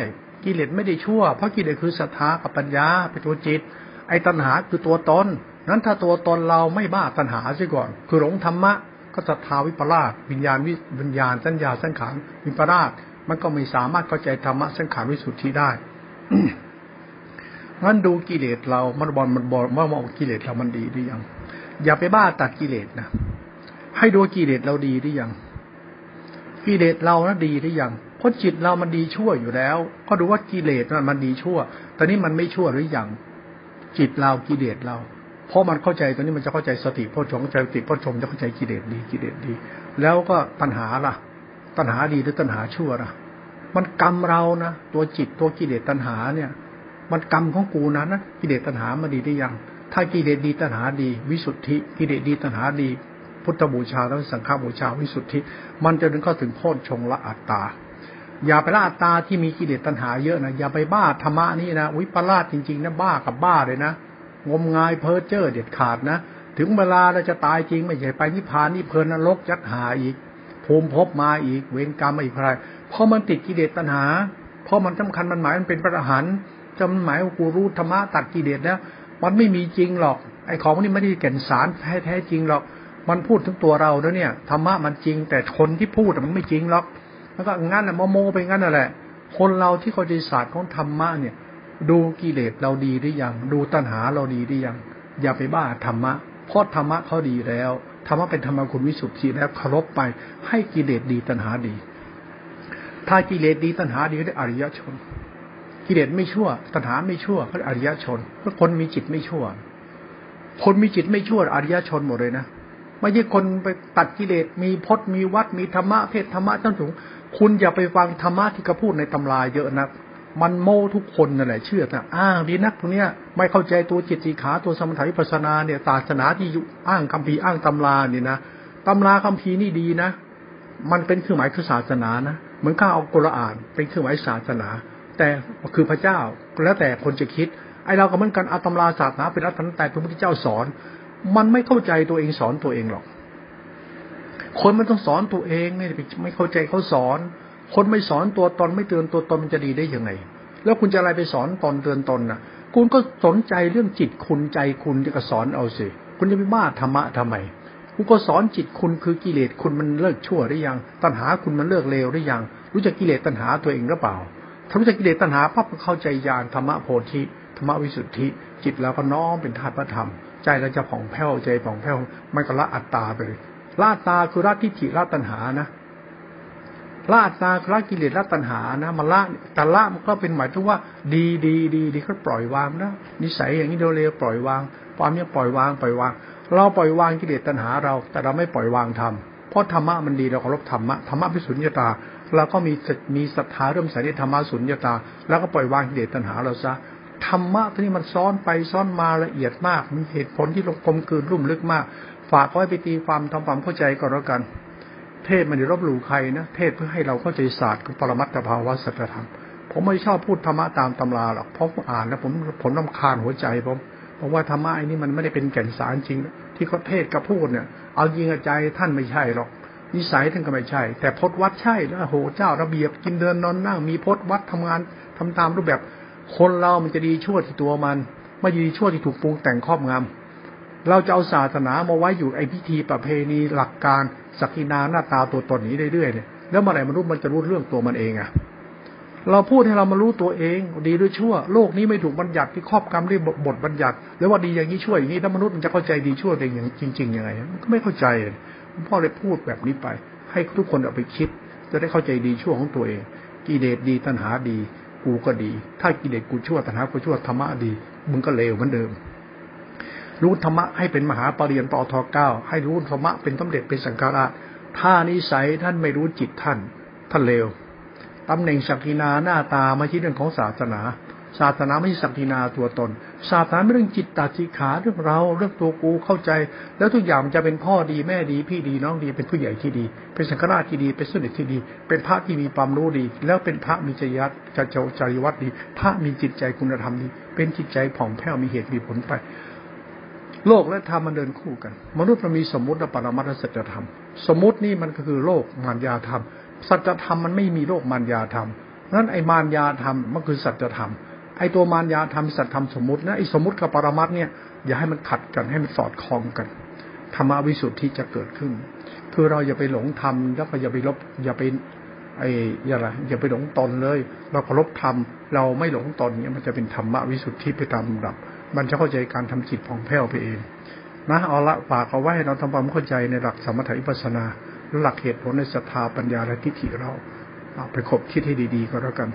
กิเลสไม่ได้ชั่ว เพราะกิเลสคือศรัทธากับปัญญาเป็นตัวจิต ไอ้ตัณหาคือตัวตนนั้นถ้าตัวตนเราไม่บ้าตัณหาซะก่อน คือหลงธรรมะก็ศรัทธาวิปลาสวิญญาณวิวิญญาณสัญญาสังขารวิปลาสมันก็ไม่สามารถเข้าใจธรรมะสังขารวิสุทธิได้งั้นดูกิเลสเรา มันบอลมันบอลมื่อมองกิเลสเรามันดีหรือยัง อย่าไปบ้าตัดกิเลสนะ ให้ดูกิเลสเราดีหรือยัง กิเลสเรานะดีหรือยัง เพราะจิตเรามันดีชั่วอยู่แล้ว ก็ดูว่ากิเลสมันดีชั่ว ตอนนี้มันไม่ชั่วหรือยังจิตเรากิเลสเรา เพราะมันเข้าใจตัวนี้มันจะเข้าใจสติพ่อชงใจสติพ่อชมจะเข้าใจกิเลสดีกิเลสดี แล้วก็ตัณหาล่ะ ตัณหาดีหรือตัณหาชั่วล่ะ มันกรรมเรานะตัวจิตตัวกิเลสตัณหาเนี่ย มันกรรมของกูนะนะกิเลสตัณหามาดีได้ยัง ถ้ากิเลสดีตัณหาดี วิสุทธิ กิเลสดีตัณหาดี พุทธบูชาแล้วสังฆบูชาวิสุทธิ มันจะถึงเข้าถึงโพชฌงละอัตตา อย่าไปละตาที่มีกิเลสตัณหาเยอะนะอย่าไปบ้าธรรมะนี่นะวิปลาสจริงๆนะบ้ากับบ้าเลยนะงมงายเพ้อเจ้อเด็ดขาดนะถึงเวลาเราจะตายจริงไม่ใช่ไปนิพพานนี่เพลินนรกยัดหาอีกภูมิภพมาอีก เวรกรรมมาอีกอะไรเพราะมันติดกิเลสตัณหา เพราะมันสำคัญมันหมายมันเป็นพระอรหันต์จำหมายว่ากูรู้ธรรมะตัดกิเลสแล้วมันไม่มีจริงหรอกไอ้ของนี้ไม่ได้แก่นสารแท้แท้จริงหรอก มันพูดถึงตัวเราแล้วเนี่ยธรรมะมันจริง แต่คนที่พูดมันไม่จริงหรอก แล้วก็งั้นอะโมโมไปงั้นน่ะแหละ คนเราที่เขาใจศาสตร์ของธรรมะเนี่ย ดูกิเลสเราดีหรือยัง ดูตัณหาเราดีหรือยัง อย่าไปบ้าธรรมะเพราะธรรมะเขาดีแล้วธรรมะเป็นธรรมคุณวิสุทธิแล้วเคารพไป ให้กิเลสดีตัณหาดี ถ้ากิเลสดีตัณหาดีก็ได้อริยชน กิเลสไม่ชั่ว ตัณหาไม่ชั่วเขาอริยชนเพราะคนมีจิตไม่ชั่ว คนมีจิตไม่ชั่วอริยชนหมดเลยนะไม่ใช่คนไปตัดกิเลสมีพจน์มีวัดมีธรรมะเพศธรรมะทั้งสูง คุณอย่าไปฟังธรรมะที่เขาพูดในตำราเยอะนะมันโม่ทุกคนนั่นแหละเชื่อนะอ้างดีนักตรงเนี้ยไม่เข้าใจตัวจิตสีขาตัวสมถะวิปัสนาเนี่ยศาสนาที่อ้างคัมภีร์อ้างตำราเนี่ยนะตำราคัมภีร์นี่ดีนะ มันเป็นเครื่องหมายคือศาสนานะเหมือนข้าเอากุรอาน เป็นเครื่องหมายศาสนา แต่คือพระเจ้าแล้วแต่คนจะคิดไอเราก็เหมือนกันอาตำราศาสนาเป็นรัตนแต่พระพุทธเจ้าสอน มันไม่เข้าใจตัวเองสอนตัวเองหรอก คนมันต้องสอนตัวเองไม่ไม่เข้าใจเขาสอน คนไม่สอนตัวตนไม่เตือนตัวตนมันจะดีได้ยังไง แล้วคุณจะอะไรไปสอนตนเตือนตนน่ะ คุณก็สนใจเรื่องจิตคุณใจคุณจะก็สอนเอาสิคุณจะไปบ้าธรรมะทำไมคุณก็สอนจิตคุณคือกิเลสคุณมันเลิกชั่วหรือยัง ตัณหาคุณมันเลิกเลวหรือยัง รู้จักกิเลสตัณหาตัวเองหรือเปล่าถ้ารู้จักกิเลสตัณหาปั๊บเข้าใจญาณธรรมะโพธิธรรมวิสุทธิ จิตเราก็น้อมเป็นธาตุพระธรรม ใจเราจะผ่องแผ้วใจผ่องแผ้วไม่ก็ละอัตตาไปเลย ละอัตาคือละทิฏฐิละตัณหานะละอัตตาละกิเลสละตัณหานะมาละแต่ละมันก็เป็นหมายถึงว่า ดีดีดีดีก็ปล่อยวางนะนิสัยอย่างนี้เร็วปล่อยวางความนี้ปล่อยวางปล่อยวาง เราปล่อยวางกิเลสตัณหาเรา แต่เราไม่ปล่อยวางธรรมเพราะธรรมะมันดีเราเคารพธรรมะธรรมะพิสุญญตาเราก็มีมีศรัทธาเริ่มใส่ในธรรมะสุญญตา แล้วก็ปล่อยวางกิเลสตัณหาเราซะธรรมะที่นี่มันซ้อนไปซ้อนมาละเอียดมาก มีเหตุผลที่ลงกลมกลืนรุ่มลึกมาก ฝากไว้ไปตีความทำความเข้าใจก่อนแล้วกัน เทศมันจะรบหลู่ใครนะ เทศเพื่อให้เราเข้าใจศาสตร์ขอปรมัตถภาวะสัจธรรม ผมไม่ชอบพูดธรรมะตามตำราหรอก เพราะอ่านแล้วผมผมน้ำคาญหัวใจผมเพราะว่าธรรมะไอ้นี่มันไม่ได้เป็นแก่นสารจริง ที่เขาเทศกับพูดเนี่ย เอายิงใจท่านไม่ใช่หรอก นิสัยท่านก็ไม่ใช่ แต่พจนวัดใช่แล้วโหเจ้าระเบียบกินเดินนอนนั่งมีพจนวัดทำงานทำตามรูปแบบ คนเรามันจะดีชั่วที่ตัวมัน ไม่ดีชั่วที่ถูกปรุงแต่งครอบงำ เราจะเอาศาสนามาไว้อยู่ไอพิธีประเพณีหลักการสักินาหน้าตาตัวตนนี้เรื่อยๆเนี่ยแล้วเมื่อไหร่มนุษย์มันจะรู้เรื่องตัวมันเองอะเราพูดให้เรามารู้ตัวเอง ดีหรือชั่ว โลกนี้ไม่ถูกบัญญัติที่ครอบกรรมด้วยบทบัญญัติแล้วว่าดีอย่างนี้ชั่วอย่างนี้ถ้ามนุษย์มันจะเข้าใจดีชั่วเองอย่างจริงๆยังไงมันก็ไม่เข้าใจพ่อเลยพูดแบบนี้ไป ให้ทุกคนเอาไปคิด จะได้เข้าใจดีชั่วของตัวเอง กิเลสดีตัณหาดี กูก็ดี ถ้ากิเลสกูชั่วตัณหากูชั่วธรรมะดีมึงก็เลวเหมือนเดิม รู้ธรรมะให้เป็นมหาปรริญญาปอทเก้าให้รู้ธรรมะเป็นสมเด็จเป็นสังฆราชถ้านิสัยท่านไม่รู้จิตท่าน ท่านเลวตำแหน่งศักดินาหน้าตาไม่ใช่เรื่องของศาสนา ศาสนาไม่ใช่ศักดินาตัวตน ศาสนาไม่เรื่องจิตตาจิขาเรื่องเราเรื่องตัวกูเข้าใจ แล้วทุกอย่างจะเป็นพ่อดีแม่ดี พี่ดีน้องดีเป็นผู้ใหญ่ที่ดี เป็นสังฆราชที่ดีเป็นสุนิทที่ดี เป็นพระที่มีความรู้ดี แล้วเป็นพระมีจริยธรรมจริยวัตรดี พระมีจิตใจคุณธรรมดี เป็นจิตใจผ่องแผ้วมีเหตุมีผลไป โลกและธรรมมันเดินคู่กัน มนุษย์มันมีสมมติและปรมัตถสัจธรรม สมมตินี่มันก็คือโลกมารยาธรรม สัจธรรมมันไม่มีโลกมารยาธรรมนั้นไอ้มารยาธรรมมันคือสัจธรรม ไอ้ตัวมารยาธรรมสัจธรรมสมมตินะไอ้สมมติกับปรมัตเนี่ยอย่าให้มันขัดกันให้มันสอดคล้องกันธรรมวิสุทธิจะเกิดขึ้น คือเราอย่าไปหลงธรรมแล้วก็อย่าไปลบอย่าไปไอ้อย่าไรอย่าไปหลงตนเลย เราเคารพธรรมเราไม่หลงตนเนี่ยมันจะเป็นธรรมวิสุทธิไปตามลำดับ มันจะเข้าใจการทำจิตผ่องแผ้วไปเองนะเอาละฝากเอาไว้เราทำความเข้าใจในหลักสมถะอิปัสนาหลักเหตุผลในศรัทธาปัญญาและทิฏฐิเราไปคบคิดให้ดี ๆ ก็แล้วกัน